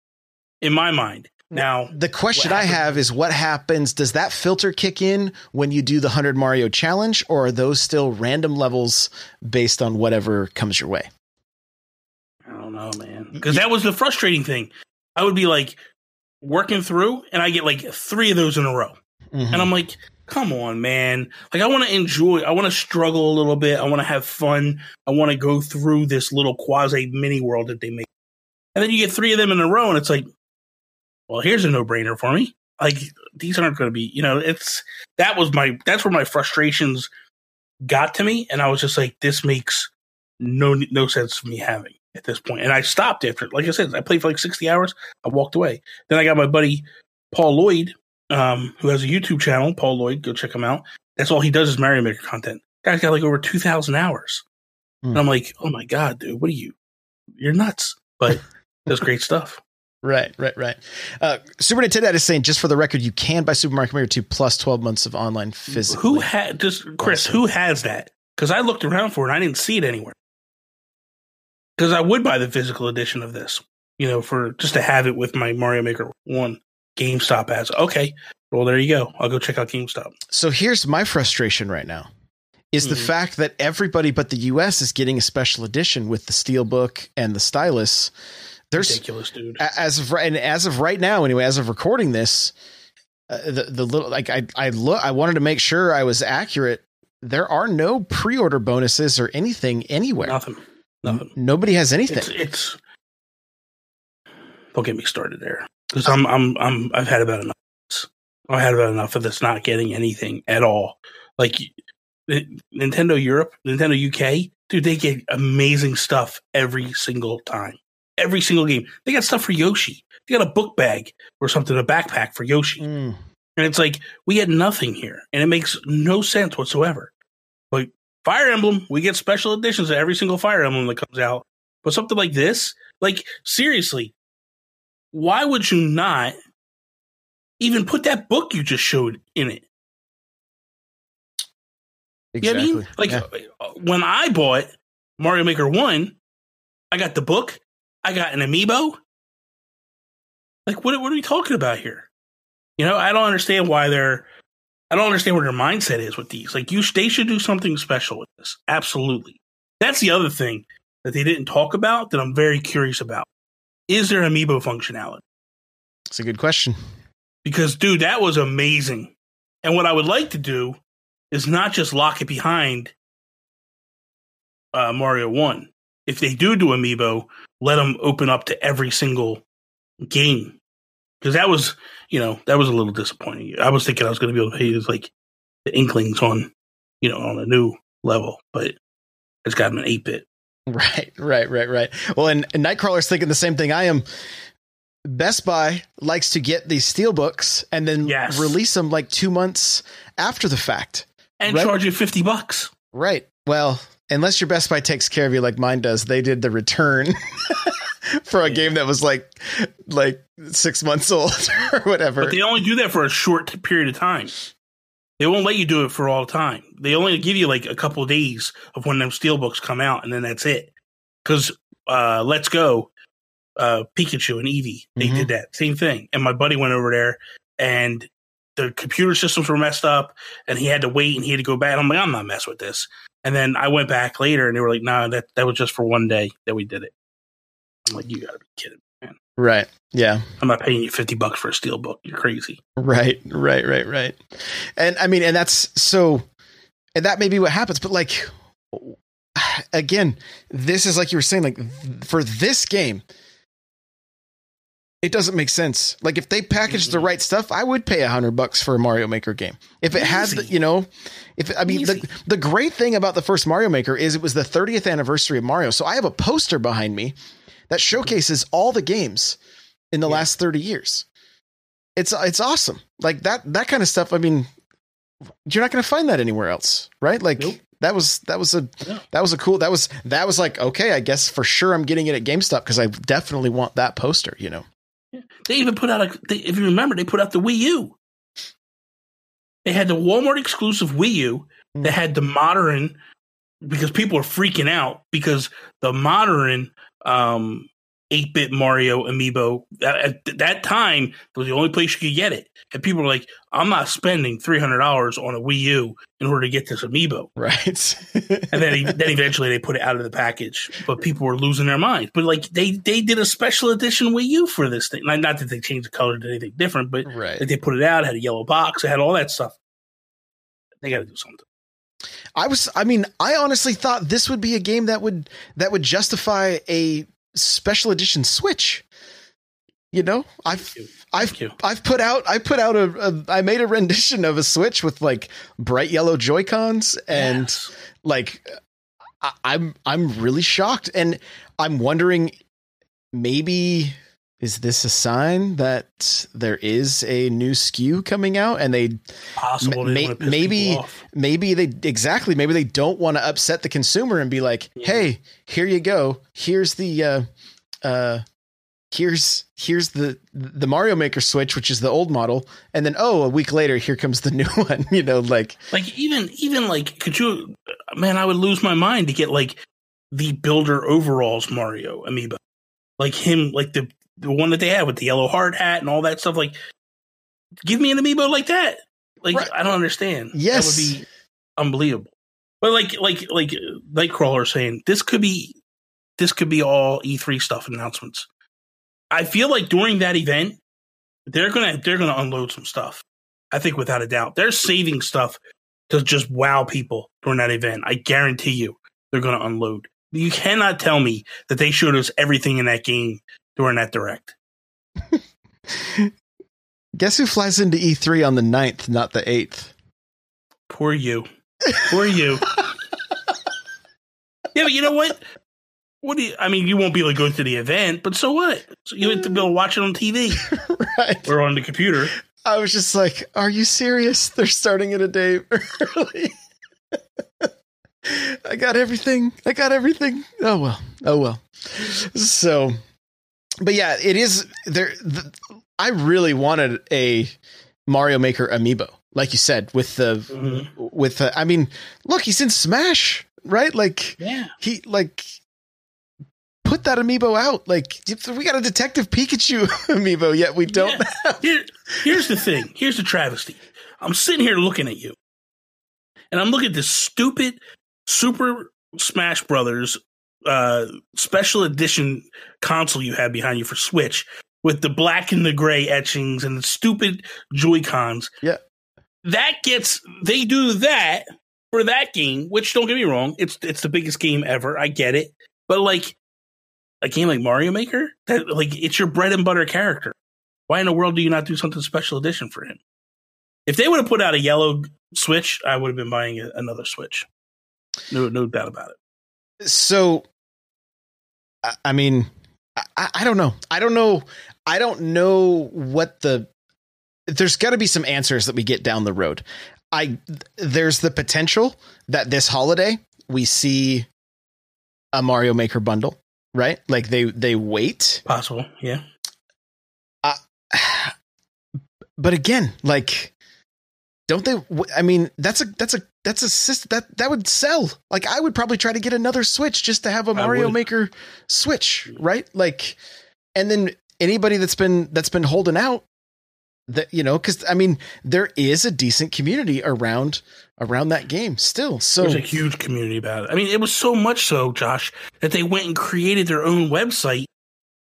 Speaker 2: in my mind. Now,
Speaker 1: The question I have is what happens? Does that filter kick in when you do the 100 Mario challenge, or are those still random levels based on whatever comes your way?
Speaker 2: Know, man. Because that was the frustrating thing. I would be like working through and I get like three of those in a row.
Speaker 1: Mhm.
Speaker 2: And I'm like, come on, man. Like, I want to enjoy, I want to struggle a little bit. I want to have fun. I want to go through this little quasi mini world that they make. And then you get three of them in a row, and it's like, well, here's a no brainer for me. Like, these aren't going to be, you know, it's that was my, that's where my frustrations got to me. And I was just like, this makes no, no sense to me having at this point. And I stopped after, like I said, I played for like 60 hours. I walked away. Then I got my buddy Paul Lloyd, um, who has a YouTube channel, Paul Lloyd. Go check him out. That's all he does is Mario Maker content. Guy's got like over two thousand hours,
Speaker 1: Hmm.
Speaker 2: and I'm like, oh my god, dude, what are you? You're nuts, but does great stuff.
Speaker 1: Right, right, right. Uh, Super Nintendo is saying, just for the record, you can buy Super Mario Maker 2 plus 12 months of online physically.
Speaker 2: Who had just Chris?
Speaker 1: Also.
Speaker 2: Who has that? Because I looked around for it, and I didn't see it anywhere. Because I would buy the physical edition of this, you know, for just to have it with my Mario Maker One. GameStop has okay. Well, there you go. I'll go check out GameStop.
Speaker 1: So here's my frustration right now is the
Speaker 2: Mhm.
Speaker 1: fact that everybody but the US is getting a special edition with the steelbook and the stylus. There's
Speaker 2: Ridiculous, dude.
Speaker 1: as of right and as of right now anyway as of recording this uh, the the little like I I look I wanted to make sure I was accurate there are no pre-order bonuses or anything anywhere
Speaker 2: Nothing. Nothing.
Speaker 1: nobody has anything
Speaker 2: It's it's. Don't get me started there, because I'm I'm I'm I've had about enough. I've had about enough of this not getting anything at all. Like Nintendo Europe, Nintendo UK, dude, they get amazing stuff every single time. Every single game, they got stuff for Yoshi. They got a book bag or something, a backpack for Yoshi.
Speaker 1: Mm.
Speaker 2: And it's like we had nothing here, and it makes no sense whatsoever. Like Fire Emblem, we get special editions of every single Fire Emblem that comes out. But something like this, like seriously, why would you not even put that book you just showed in it? You know what I mean? Like
Speaker 1: Yeah.
Speaker 2: uh, when I bought Mario Maker 1, I got the book, I got an amiibo. Like what what are we talking about here? You know, I don't understand why they're I don't understand what their mindset is with these. Like you they should do something special with this. Absolutely. That's the other thing that they didn't talk about that I'm very curious about. Is there amiibo functionality?
Speaker 1: it's a good question
Speaker 2: because dude that was amazing and what i would like to do is not just lock it behind uh, mario 1 if they do do amiibo let them open up to every single game because that was you know that was a little disappointing i was thinking i was going to be able to pay this like the inklings on you know on a new level but it's got an 8-bit
Speaker 1: Right, right, right, right. Well, and, and Nightcrawler's thinking the same thing I am. Best Buy likes to get these steel books and then
Speaker 2: Yes.
Speaker 1: release them like two months after the fact.
Speaker 2: and
Speaker 1: Right.
Speaker 2: charge you 50 bucks
Speaker 1: Right. Well, unless your Best Buy takes care of you like mine does, they did the return for a
Speaker 2: Yeah.
Speaker 1: game that was like like six months old or whatever.
Speaker 2: But they only do that for a short period of time. They won't let you do it for all time. They only give you like a couple of days of when them steelbooks come out, and then that's it. Because uh, Let's Go, uh, Pikachu and Eevee, they
Speaker 1: Mhm.
Speaker 2: did that same thing. And my buddy went over there, and the computer systems were messed up, and he had to wait, and he had to go back. I'm like, I'm not messing with this. And then I went back later, and they were like, No, that that was just for one day that we did it. I'm like, You gotta be kidding!
Speaker 1: Right. Yeah.
Speaker 2: I'm not paying you fifty bucks for a steel book. You're crazy.
Speaker 1: Right, right, right, right. And I mean, and that's so, and that may be what happens, but like, again, this is like you were saying, like for this game, it doesn't make sense. Like if they package the
Speaker 2: Mhm.
Speaker 1: right stuff, I would pay a hundred bucks for a Mario Maker game. If it has the, you know, if I mean,
Speaker 2: Easy.
Speaker 1: the, the great thing about the first Mario Maker is it was the 30th anniversary of Mario. So I have a poster behind me that showcases all the games in the
Speaker 2: Yeah.
Speaker 1: last 30 years. It's it's awesome. Like that that kind of stuff. I mean, you're not going to find that anywhere else, right? Like
Speaker 2: Nope.
Speaker 1: that was that was a
Speaker 2: Yeah.
Speaker 1: that was a cool that was that was like okay, I guess for sure I'm getting it at GameStop because I definitely want that poster. You know,
Speaker 2: They even put out a. They, if you remember, they put out the Wii U. They had the Walmart exclusive Wii U. They hmm. had the modern because people are freaking out because the modern um, 8-bit Mario amiibo at, at that time was the only place you could get it, and people were like, "I'm not spending three hundred dollars on a Wii U in order to get this amiibo."
Speaker 1: right?
Speaker 2: And then, then eventually they put it out of the package, but people were losing their minds. But like they they did a special edition Wii U for this thing. Not, not that they changed the color to anything different, but
Speaker 1: right.
Speaker 2: like they put it out, had a yellow box, it had all that stuff. They got to do something.
Speaker 1: I was I mean, I honestly thought this would be a game that would that would justify a special edition Switch. You know, I've I've. I've put out I put out a, a I made a rendition of a Switch with like bright yellow Joy Cons and
Speaker 2: Yes.
Speaker 1: like I, I'm I'm really shocked and I'm wondering maybe is this a sign that there is a new skew coming out and they
Speaker 2: Possible. They
Speaker 1: ma- maybe maybe they exactly maybe they don't want to upset the consumer and be like
Speaker 2: Yeah.
Speaker 1: hey here you go here's the uh uh here's here's the the mario maker switch which is the old model and then oh a week later here comes the new one you know like
Speaker 2: like even even like could you man i would lose my mind to get like the builder overalls mario amiibo like him like the the one that they had with the yellow hard hat and all that stuff like give me an amiibo like that. Like
Speaker 1: Right.
Speaker 2: i don't understand.
Speaker 1: Yes.
Speaker 2: that would be unbelievable. But like like like nightcrawler saying this could be this could be all e3 stuff announcements. I feel like during that event they're gonna they're gonna unload some stuff. I think without a doubt. They're saving stuff to just wow people during that event. I guarantee you they're gonna unload. You cannot tell me that they showed us everything in that game during that direct.
Speaker 1: Guess who flies into e3 on the 9th not the 8th
Speaker 2: poor you. Poor you. Yeah but you know what? What do you i mean you won't be able to go to the event but so what? So you have to be able to watch it on tv
Speaker 1: right.
Speaker 2: Or on the computer.
Speaker 1: I was just like are you serious? They're starting it a day early. I got everything. I got everything. Oh well. Oh well. So but yeah it is there the, i really wanted a mario maker amiibo like you said with the
Speaker 2: Mhm.
Speaker 1: with the, i mean look he's in smash right like
Speaker 2: yeah
Speaker 1: he like put that amiibo out like we got a detective pikachu amiibo yet we don't
Speaker 2: Yeah.
Speaker 1: have
Speaker 2: Here, here's the thing. Here's the travesty. I'm sitting here looking at you, and I'm looking at this stupid Super Smash Brothers uh, special edition console you have behind you for Switch with the black and the gray etchings and the stupid Joy Cons.
Speaker 1: Yeah.
Speaker 2: that gets they do that for that game. Which don't get me wrong, it's it's the biggest game ever. I get it, but like a game like Mario Maker, that like it's your bread and butter character. Why in the world do you not do something special edition for him? If they would have put out a yellow Switch, I would have been buying a, another Switch. No, no doubt about it.
Speaker 1: So I- i mean I, I don't know i don't know i don't know what the there's got to be some answers that we get down the road i there's the potential that this holiday we see a mario maker bundle right like they they wait
Speaker 2: Possible, yeah.
Speaker 1: Uh, but again, like, don't they? i mean, that's a that's a that's a system that that would sell. Like, I would probably try to get another Switch just to have a Mario. Maker Switch, right? Like, and then anybody that's been that's been holding out, that you know, because I mean, there is a decent community around around that game still. So
Speaker 2: There's a huge community about it. I mean, it was so much so, Josh, that they went and created their own website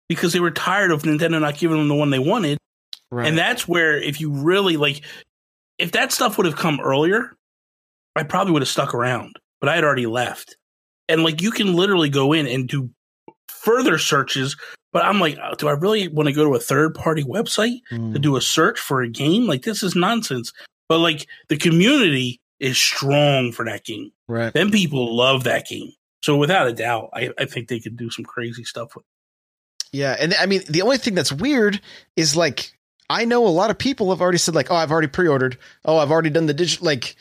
Speaker 2: because they were tired of Nintendo not giving them the one they wanted.
Speaker 1: right.
Speaker 2: And that's where, if you really like, if that stuff would have come earlier, I probably would have stuck around, but I had already left. And like, you can literally go in and do further searches. But I'm like, uh, do I really want to go to a third party website to
Speaker 1: Mm.
Speaker 2: do a search for a game? Like, this is nonsense. But like, the community is strong for that game.
Speaker 1: right.
Speaker 2: Then people love that game. So without a doubt, I, I think they could do some crazy stuff with.
Speaker 1: Yeah, and I mean the only thing that's weird is like I know a lot of people have already said like, "Oh, I've already pre-ordered. Oh, I've already done the digital." Like,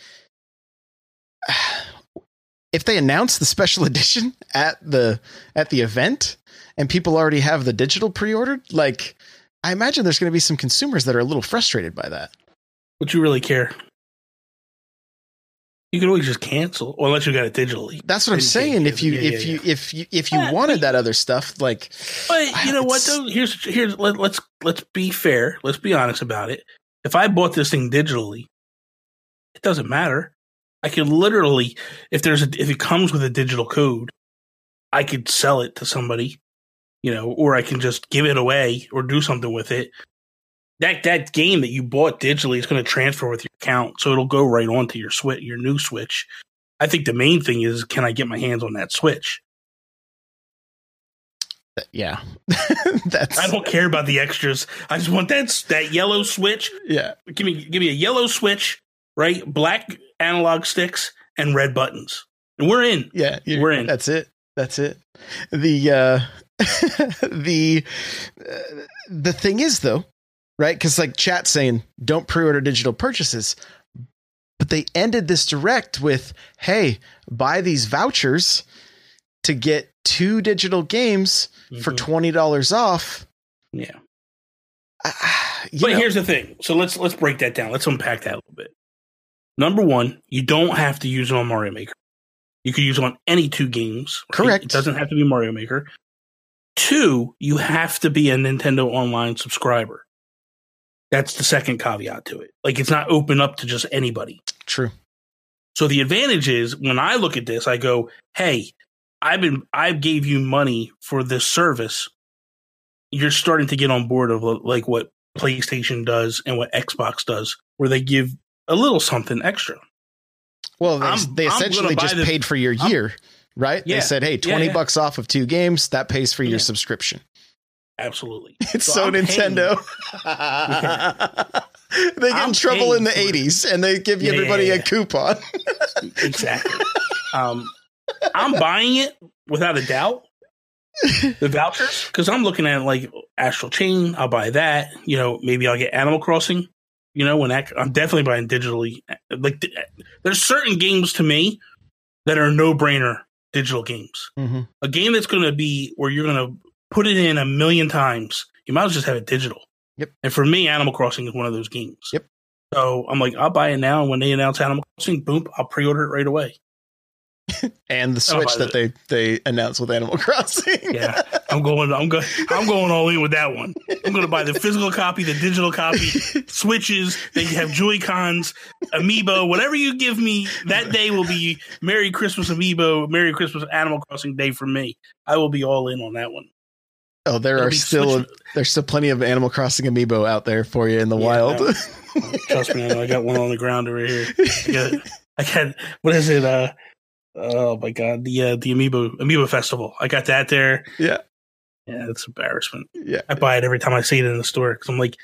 Speaker 1: if they announce the special edition at the at the event and people already have the digital pre-ordered, like, I imagine there's going to be some consumers that are a little frustrated by that.
Speaker 2: Would you really care? You could always just cancel, or unless you got it digitally.
Speaker 1: That's what I'm saying. If you.
Speaker 2: Yeah,
Speaker 1: if
Speaker 2: yeah,
Speaker 1: you if you if you
Speaker 2: Yeah,
Speaker 1: wanted
Speaker 2: but-
Speaker 1: that other stuff, like,
Speaker 2: But you know what? Though here's here's let, let's let's be fair. Let's be honest about it. If I bought this thing digitally, it doesn't matter. I could literally, if there's a, if it comes with a digital code, I could sell it to somebody, you know, or I can just give it away or do something with it. That that game that you bought digitally is going to transfer with your account, so it'll go right onto your switch, your new Switch. I think the main thing is, can I get my hands on that Switch?
Speaker 1: yeah, that's
Speaker 2: I don't care about the extras. I just want that that yellow switch.
Speaker 1: yeah.
Speaker 2: Give me give me a yellow switch, right? Black analog sticks and red buttons, and we're in.
Speaker 1: Yeah,
Speaker 2: We're in.
Speaker 1: That's it. That's it. The uh the uh, the thing is though, right? Cuz like chat saying don't pre-order digital purchases. But they ended this direct with, "Hey, buy these vouchers to get two digital games for
Speaker 2: Mhm.
Speaker 1: $20 off."
Speaker 2: Yeah.
Speaker 1: Ah, you
Speaker 2: but
Speaker 1: know,
Speaker 2: here's the thing. So let's let's break that down. Let's unpack that a little bit. Number one, you don't have to use it on Mario Maker. You can use it on any two games. right?
Speaker 1: Correct.
Speaker 2: It doesn't have to be Mario Maker. Two, you have to be a Nintendo Online subscriber. That's the second caveat to it. Like it's not open up to just anybody.
Speaker 1: true.
Speaker 2: So the advantage is when I look at this, I go, "Hey, I've been I gave you money for this service. You're starting to get on board of like what PlayStation does and what Xbox does, where they give a little something extra.
Speaker 1: Well, they,
Speaker 2: I'm-
Speaker 1: they essentially just
Speaker 2: this-
Speaker 1: paid for your
Speaker 2: I'm-
Speaker 1: year, right?
Speaker 2: Yeah.
Speaker 1: They said, "Hey, 20
Speaker 2: yeah.
Speaker 1: bucks off of two games, that pays for your
Speaker 2: Yeah.
Speaker 1: subscription."
Speaker 2: Absolutely,
Speaker 1: It's
Speaker 2: So
Speaker 1: so, Nintendo. they get in
Speaker 2: I'm
Speaker 1: trouble in the
Speaker 2: paying for it.
Speaker 1: 80s and they give you
Speaker 2: Yeah, yeah,
Speaker 1: everybody
Speaker 2: yeah.
Speaker 1: a coupon.
Speaker 2: exactly. um, I'm buying it without a doubt. The vouchers, because I'm looking at like Astral Chain. I'll buy that. You know, maybe I'll get Animal Crossing. You know, when that, I'm definitely buying digitally. Like, th- there's certain games to me that are no brainer digital games.
Speaker 1: Mm-hmm.
Speaker 2: A game that's going to be where you're going to put it in a million times. You might as well just have it digital.
Speaker 1: Yep.
Speaker 2: And for me, Animal Crossing is one of those games.
Speaker 1: Yep.
Speaker 2: So I'm like, I'll buy it now. And when they announce Animal Crossing, boom, I'll pre-order it right away.
Speaker 1: And the Switch
Speaker 2: buy
Speaker 1: that they they announced with Animal Crossing.
Speaker 2: Yeah, I'm going. I'm going. I'm going all in with that one. I'm going to buy the physical copy, the digital copy, switches. They have Joy Cons, Amiibo, whatever you give me. That day will be Merry Christmas Amiibo, Merry Christmas Animal Crossing Day for me. I will be all in on that one.
Speaker 1: oh, there
Speaker 2: It'll
Speaker 1: are still
Speaker 2: Switch-
Speaker 1: there's still plenty of Animal Crossing amiibo out there for you in the
Speaker 2: Yeah,
Speaker 1: wild.
Speaker 2: no. Trust me, I. I got one on the ground over here. I got, I got what is it? Uh, oh my god, the uh, the Amiibo Amiibo Festival. I got that there.
Speaker 1: yeah.
Speaker 2: Yeah, it's embarrassment.
Speaker 1: Yeah.
Speaker 2: I buy it every time I see it in the store because I'm like,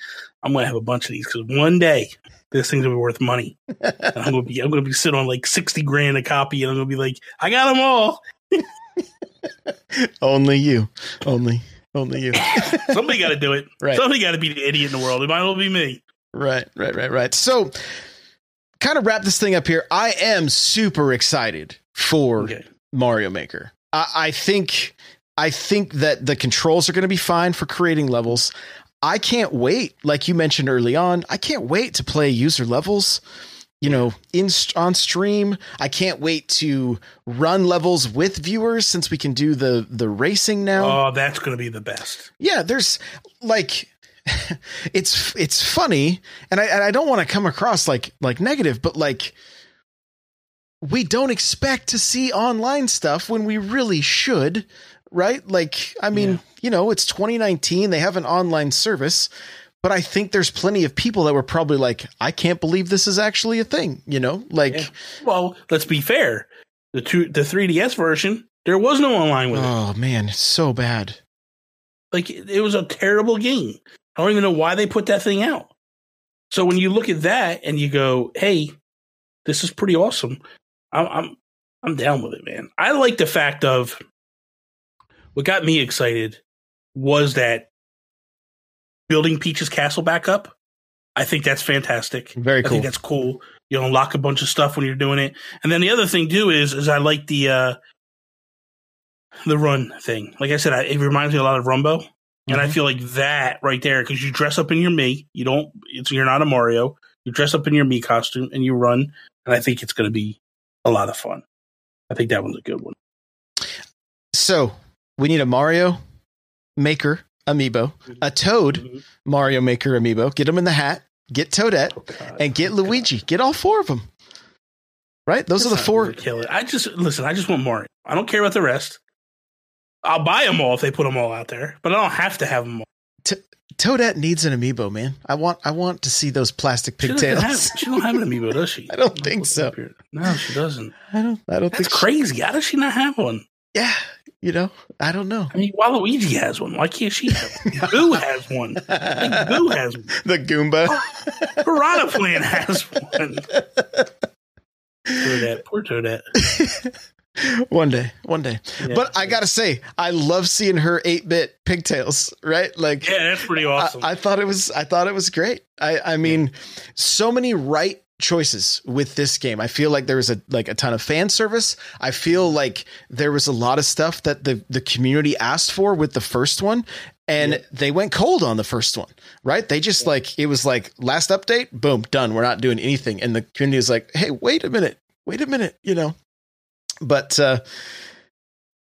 Speaker 2: I'm gonna have a bunch of these because one day this thing's gonna be worth money. And I'm gonna be, I'm gonna be sitting on like sixty grand a copy, and I'm gonna be like, I got them all.
Speaker 1: Only you. Only only you.
Speaker 2: Somebody got to do it.
Speaker 1: Right.
Speaker 2: Somebody got to be the idiot in the world. It might as well be me.
Speaker 1: Right, right, right, right. So, kind of wrap this thing up here. I am super excited for
Speaker 2: Okay.
Speaker 1: Mario Maker. I, I think, I think that the controls are going to be fine for creating levels. I can't wait. Like you mentioned early on, I can't wait to play user levels. You know, in on stream. I can't wait to run levels with viewers since we can do the the racing now
Speaker 2: Oh, that's gonna be the best.
Speaker 1: yeah there's like it's it's funny and i and i don't want to come across like like negative but like we don't expect to see online stuff when we really should right like i mean
Speaker 2: Yeah.
Speaker 1: you know it's 2019 they have an online service but i think there's plenty of people that were probably like i can't believe this is actually a thing you know like
Speaker 2: Yeah. Well, let's be fair. The two, the 3DS version, there was no online with it.
Speaker 1: oh man so bad
Speaker 2: Like it was a terrible game. I don't even know why they put that thing out. So when you look at that and you go, "Hey, this is pretty awesome," I'm I'm I'm down with it, man. I like the fact of what got me excited was that building Peach's castle back up. I think that's fantastic.
Speaker 1: very
Speaker 2: I
Speaker 1: cool
Speaker 2: think that's cool. You unlock a bunch of stuff when you're doing it. And then the other thing too is is I like the uh the run thing. Like I said, I, it reminds me a lot of Rumbo. And I
Speaker 1: Mhm.
Speaker 2: feel like that right there, because you dress up in your Mii, you don't it's you're not a Mario. You dress up in your Mii costume and you run, and I think it's gonna be a lot of fun. I think that one's a good one.
Speaker 1: so we need a mario maker amiibo a toad
Speaker 2: Mhm.
Speaker 1: Mario Maker amiibo. Get them in the hat. Get Toadette
Speaker 2: Oh,
Speaker 1: and get
Speaker 2: Oh,
Speaker 1: Luigi. Get all four of them. Right? Those
Speaker 2: That's
Speaker 1: are the four.
Speaker 2: Kill it. I just listen. I just want Mario. I don't care about the rest. I'll buy them all if they put them all out there, but I don't have to have them all.
Speaker 1: Toadette needs an amiibo, man. I want. I want to see those plastic
Speaker 2: She have,
Speaker 1: pigtails.
Speaker 2: she don't have an amiibo, does she?
Speaker 1: I don't think
Speaker 2: Let's
Speaker 1: so.
Speaker 2: look up here. No, she doesn't.
Speaker 1: I don't. I don't
Speaker 2: That's
Speaker 1: think. she-
Speaker 2: crazy. How does she not have one?
Speaker 1: yeah. You know. I don't know.
Speaker 2: I mean, Waluigi has one. Why can't she have one? Boo has one. I think Boo has one.
Speaker 1: the Goomba.
Speaker 2: Oh, Piranha Plant has one. Toadette. Poor Toadette.
Speaker 1: One day, one day.
Speaker 2: Yeah.
Speaker 1: But I gotta say, I love seeing her eight bit pigtails. Right, like
Speaker 2: Yeah, that's pretty awesome.
Speaker 1: I, I thought it was. I thought it was great. I, I mean, so many right choices with this game. I feel like there was a like a ton of fan service. I feel like there was a lot of stuff that the the community asked for with the first one, and
Speaker 2: Yeah.
Speaker 1: they went cold on the first one. Right? They just like it was like last update, boom, done. We're not doing anything, and the community was like, hey, wait a minute, wait a minute, you know. But uh,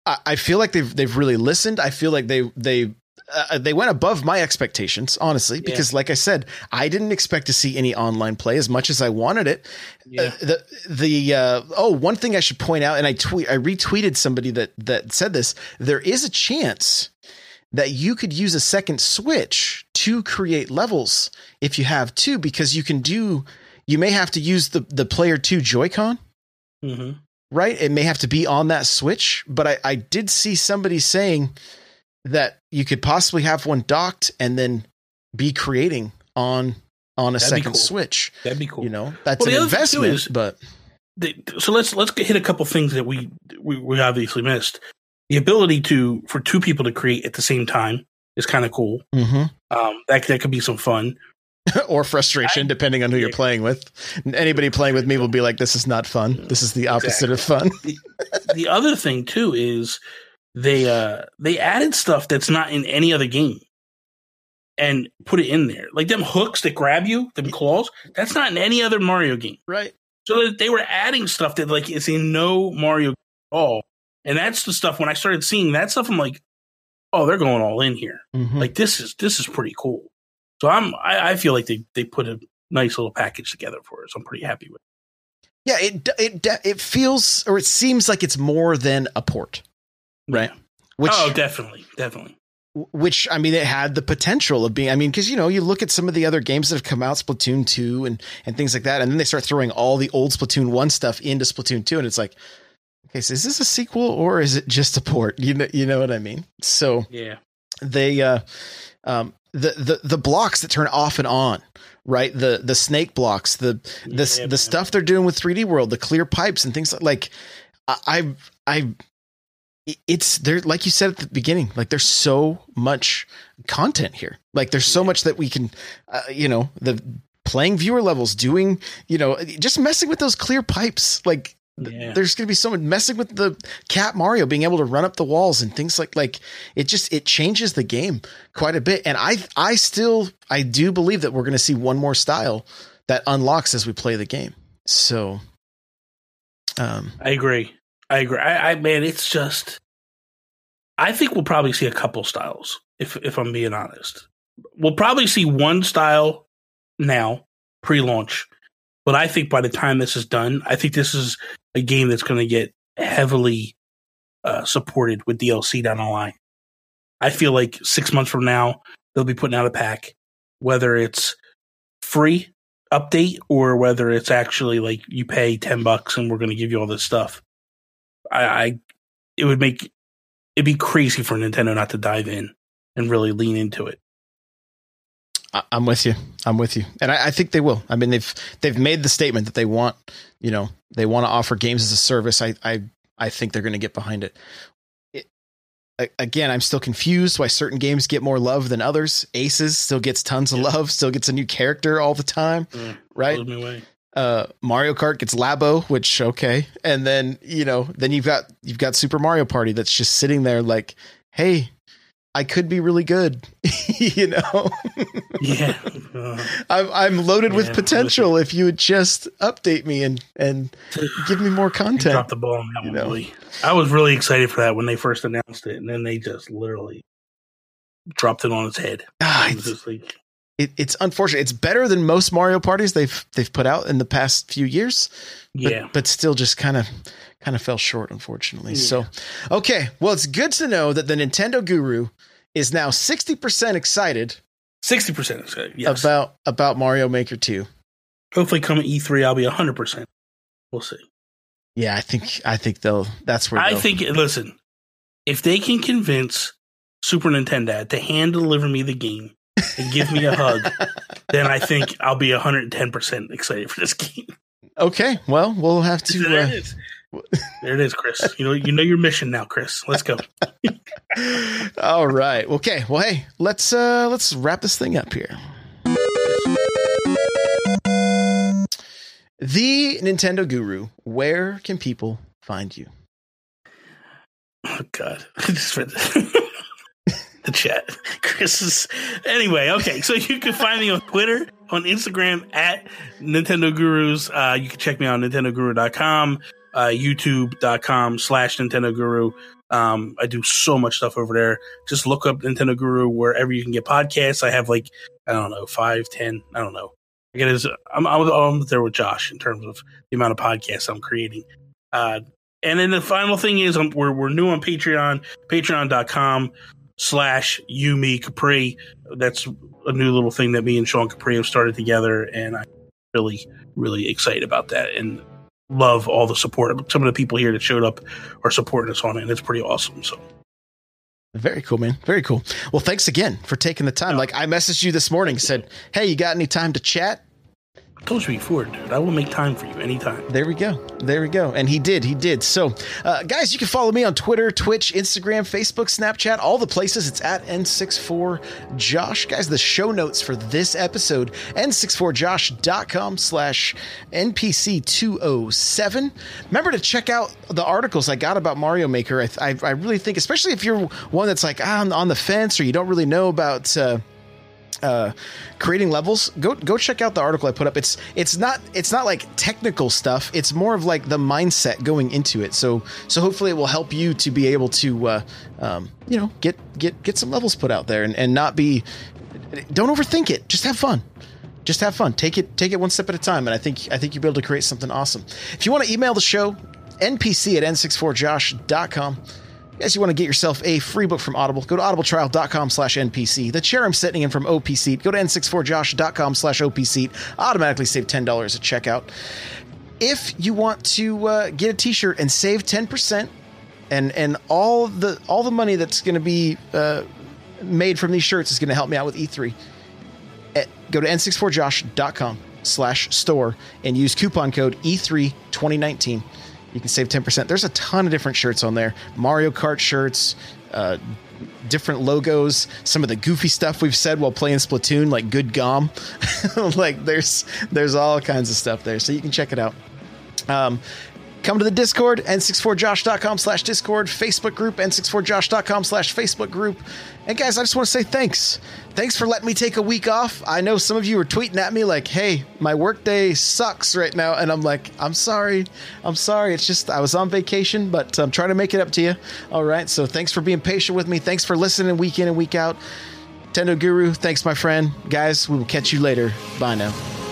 Speaker 1: I, I feel like they've they've really listened. I feel like they they uh, they went above my expectations, honestly, because like I said, I didn't expect to see any online play as much as I wanted it.
Speaker 2: yeah.
Speaker 1: Uh, the the uh, oh, one thing I should point out, and I tweet I retweeted somebody that that said this. There is a chance that you could use a second switch to create levels if you have two, because you can do. You may have to use the the player two Joy-Con
Speaker 2: hmm
Speaker 1: right? It may have to be on that switch, but I, I did see somebody saying that you could possibly have one docked and then be creating on on a
Speaker 2: That'd
Speaker 1: second
Speaker 2: cool.
Speaker 1: switch.
Speaker 2: That'd be cool.
Speaker 1: You know, that's
Speaker 2: Well,
Speaker 1: an
Speaker 2: other thing, too,
Speaker 1: investment,
Speaker 2: is-
Speaker 1: but
Speaker 2: the- so let's let's get, hit a couple things that we, we we obviously missed. The ability to for two people to create at the same time is kind of cool.
Speaker 1: Mhm.
Speaker 2: Um, that that could be some fun.
Speaker 1: or frustration, depending on who you're playing with. Anybody playing with me will be like, "This is not fun. This is the opposite of fun."
Speaker 2: the other thing too is they uh they added stuff that's not in any other game and put it in there. Like them hooks that grab you, them claws, that's not in any other Mario game.
Speaker 1: right.
Speaker 2: So they were adding stuff that like is in no Mario game at all. And that's the stuff when I started seeing that stuff, I'm like, oh, they're going all in here.
Speaker 1: Mhm.
Speaker 2: Like this is this is pretty cool. So I'm I, I feel like they they put a nice little package together for us. I'm pretty happy with.
Speaker 1: yeah, it it it feels or it seems like it's more than a port,
Speaker 2: it.
Speaker 1: Right. which
Speaker 2: oh, definitely, definitely.
Speaker 1: which I mean, it had the potential of being. I mean, because you know, you look at some of the other games that have come out, Splatoon two and and things like that, and then they start throwing all the old Splatoon one stuff into Splatoon two, and it's like, okay, so is this a sequel or is it just a port? You know, you know what I mean? So
Speaker 2: Yeah.
Speaker 1: they, uh, um, the the the blocks that turn off and on, right? The the snake blocks, the the
Speaker 2: Yeah,
Speaker 1: the
Speaker 2: man.
Speaker 1: stuff they're doing with 3D World, the clear pipes and things like like I I it's there like you said at the beginning like there's so much content here like there's so much that we can uh, you know the playing viewer levels doing you know just messing with those clear pipes like
Speaker 2: Yeah.
Speaker 1: there's gonna be someone messing with the cat mario being able to run up the walls and things like like it just it changes the game quite a bit and i i still i do believe that we're gonna see one more style that unlocks as we play the game so um
Speaker 2: I agree. I agree. I, I man, it's just. I think we'll probably see a couple styles. If if I'm being honest, we'll probably see one style now pre-launch, but I think by the time this is done, I think this is a game that's going to get heavily uh, supported with DLC down the line. I feel like six months from now they'll be putting out a pack, whether it's free update or whether it's actually like you pay 10 bucks and we're going to give you all this stuff. I, I, it would make, it'd be crazy for Nintendo not to dive in and really lean into it.
Speaker 1: I'm with you. I'm with you, and I, I think they will. I mean, they've they've made the statement that they want, you know, they want to offer games as a service. I I I think they're going to get behind it. it. Again, I'm still confused why certain games get more love than others. Aces still gets tons of
Speaker 2: Yeah.
Speaker 1: love, still gets a new character all the time,
Speaker 2: Mm,
Speaker 1: right?
Speaker 2: blows me away.
Speaker 1: uh Mario Kart gets Labo, which okay. And then, you know, then you've got you've got Super Mario Party that's just sitting there like, "Hey, I could be really good." you know.
Speaker 2: Yeah.
Speaker 1: I'm I'm loaded with
Speaker 2: Yeah,
Speaker 1: potential if you would just update me and and give me more content.
Speaker 2: dropped the ball on that one,
Speaker 1: know.
Speaker 2: Billy. I was really excited for that when they first announced it, and then they just literally dropped it on its head.
Speaker 1: Ah,
Speaker 2: It
Speaker 1: it's,
Speaker 2: like,
Speaker 1: it, it's unfortunate. It's better than most Mario parties they've they've put out in the past few years. But,
Speaker 2: yeah.
Speaker 1: but still just kind of kind of fell short unfortunately.
Speaker 2: Yeah.
Speaker 1: So, okay, well it's good to know that the Nintendo Guru is now 60% excited
Speaker 2: 60% yes.
Speaker 1: about about Mario Maker 2.
Speaker 2: Hopefully, come E3, I'll be 100%. We'll see.
Speaker 1: Yeah, I think I think they'll that's where
Speaker 2: I think, listen, if they can convince Super Nintendo to hand deliver me the game and give me a hug, then I think I'll be 110% excited for this game.
Speaker 1: Okay, well, we'll have to uh.
Speaker 2: There it is, Chris. You know, you know your mission now, Chris. Let's go.
Speaker 1: All right. Okay. Well, hey, let's uh let's wrap this thing up here. The Nintendo Guru, where can people find you?
Speaker 2: Oh God, I just read the, the chat. Chris is anyway. Okay, so you can find me on Twitter, on Instagram at Nintendo Gurus. Uh, you can check me out on NintendoGuru.com, uh, YouTube.com slash Nintendo Guru. Um, I do so much stuff over there. Just look up Nintendo Guru wherever you can get podcasts. I have like I don't know five, ten, I don't know. I get I'm, I'm I'm there with Josh in terms of the amount of podcasts I'm creating. Uh, and then the final thing is um, we're, we're new on Patreon, patreon.com slash Yumi Capri. That's a new little thing that me and Sean Capri have started together. And I'm really, really excited about that and love all the support. Some of the people here that showed up are supporting us on it. And it's pretty awesome. So.
Speaker 1: Very cool, man. Very cool. Well, thanks again for taking the time. Like I messaged you this morning, said, "Hey, you got any time to chat?"
Speaker 2: Told you before, dude. I will make time for you anytime.
Speaker 1: There we go. There we go. And he did. He did. So, uh, guys, you can follow me on Twitter, Twitch, Instagram, Facebook, Snapchat, all the places. It's at N64Josh. Guys, the show notes for this episode, N64Josh.com slash NPC207. Remember to check out the articles I got about Mario Maker. I, I, I really think, especially if you're one that's like ah, on the fence or you don't really know about. Uh, uh, creating levels go go check out the article i put up. It's it's not it's not like technical stuff. It's more of like the mindset going into it. So so hopefully it will help you to be able to uh, um, you know get get get some levels put out there and, and not be don't overthink it. Just have fun. Just have fun. Take it take it one step at a time. And i think i think you'll be able to create something awesome. If you want to email the show npc at n64josh.com Yes, you want to get yourself a free book from Audible, go to audibletrial.com slash NPC. The chair I'm sitting in from OP Seat, go to n64josh.com slash OP Seat. Automatically save $10 at checkout. If you want to uh, get a t-shirt and save 10%, and and all the all the money that's going to be uh, made from these shirts is going to help me out with E3. At, go to n64josh.com slash store and use coupon code E3 2019 you can save 10%. There's a ton of different shirts on there Mario Kart shirts, uh, different logos, some of the goofy stuff we've said while playing Splatoon, like good gum. like there's there's all kinds of stuff there. So you can check it out. Um, come to the discord n64josh.com slash discord facebook group n64josh.com slash facebook group. And guys i just want to say thanks. Thanks for letting me take a week off. I know some of you were tweeting at me like hey my workday sucks right now. And i'm like i'm sorry. I'm sorry. It's just i was on vacation but i'm trying to make it up to you. All right so thanks for being patient with me. Thanks for listening week in and week out. Tendo Guru, thanks, my friend. Guys, we will catch you later. Bye now.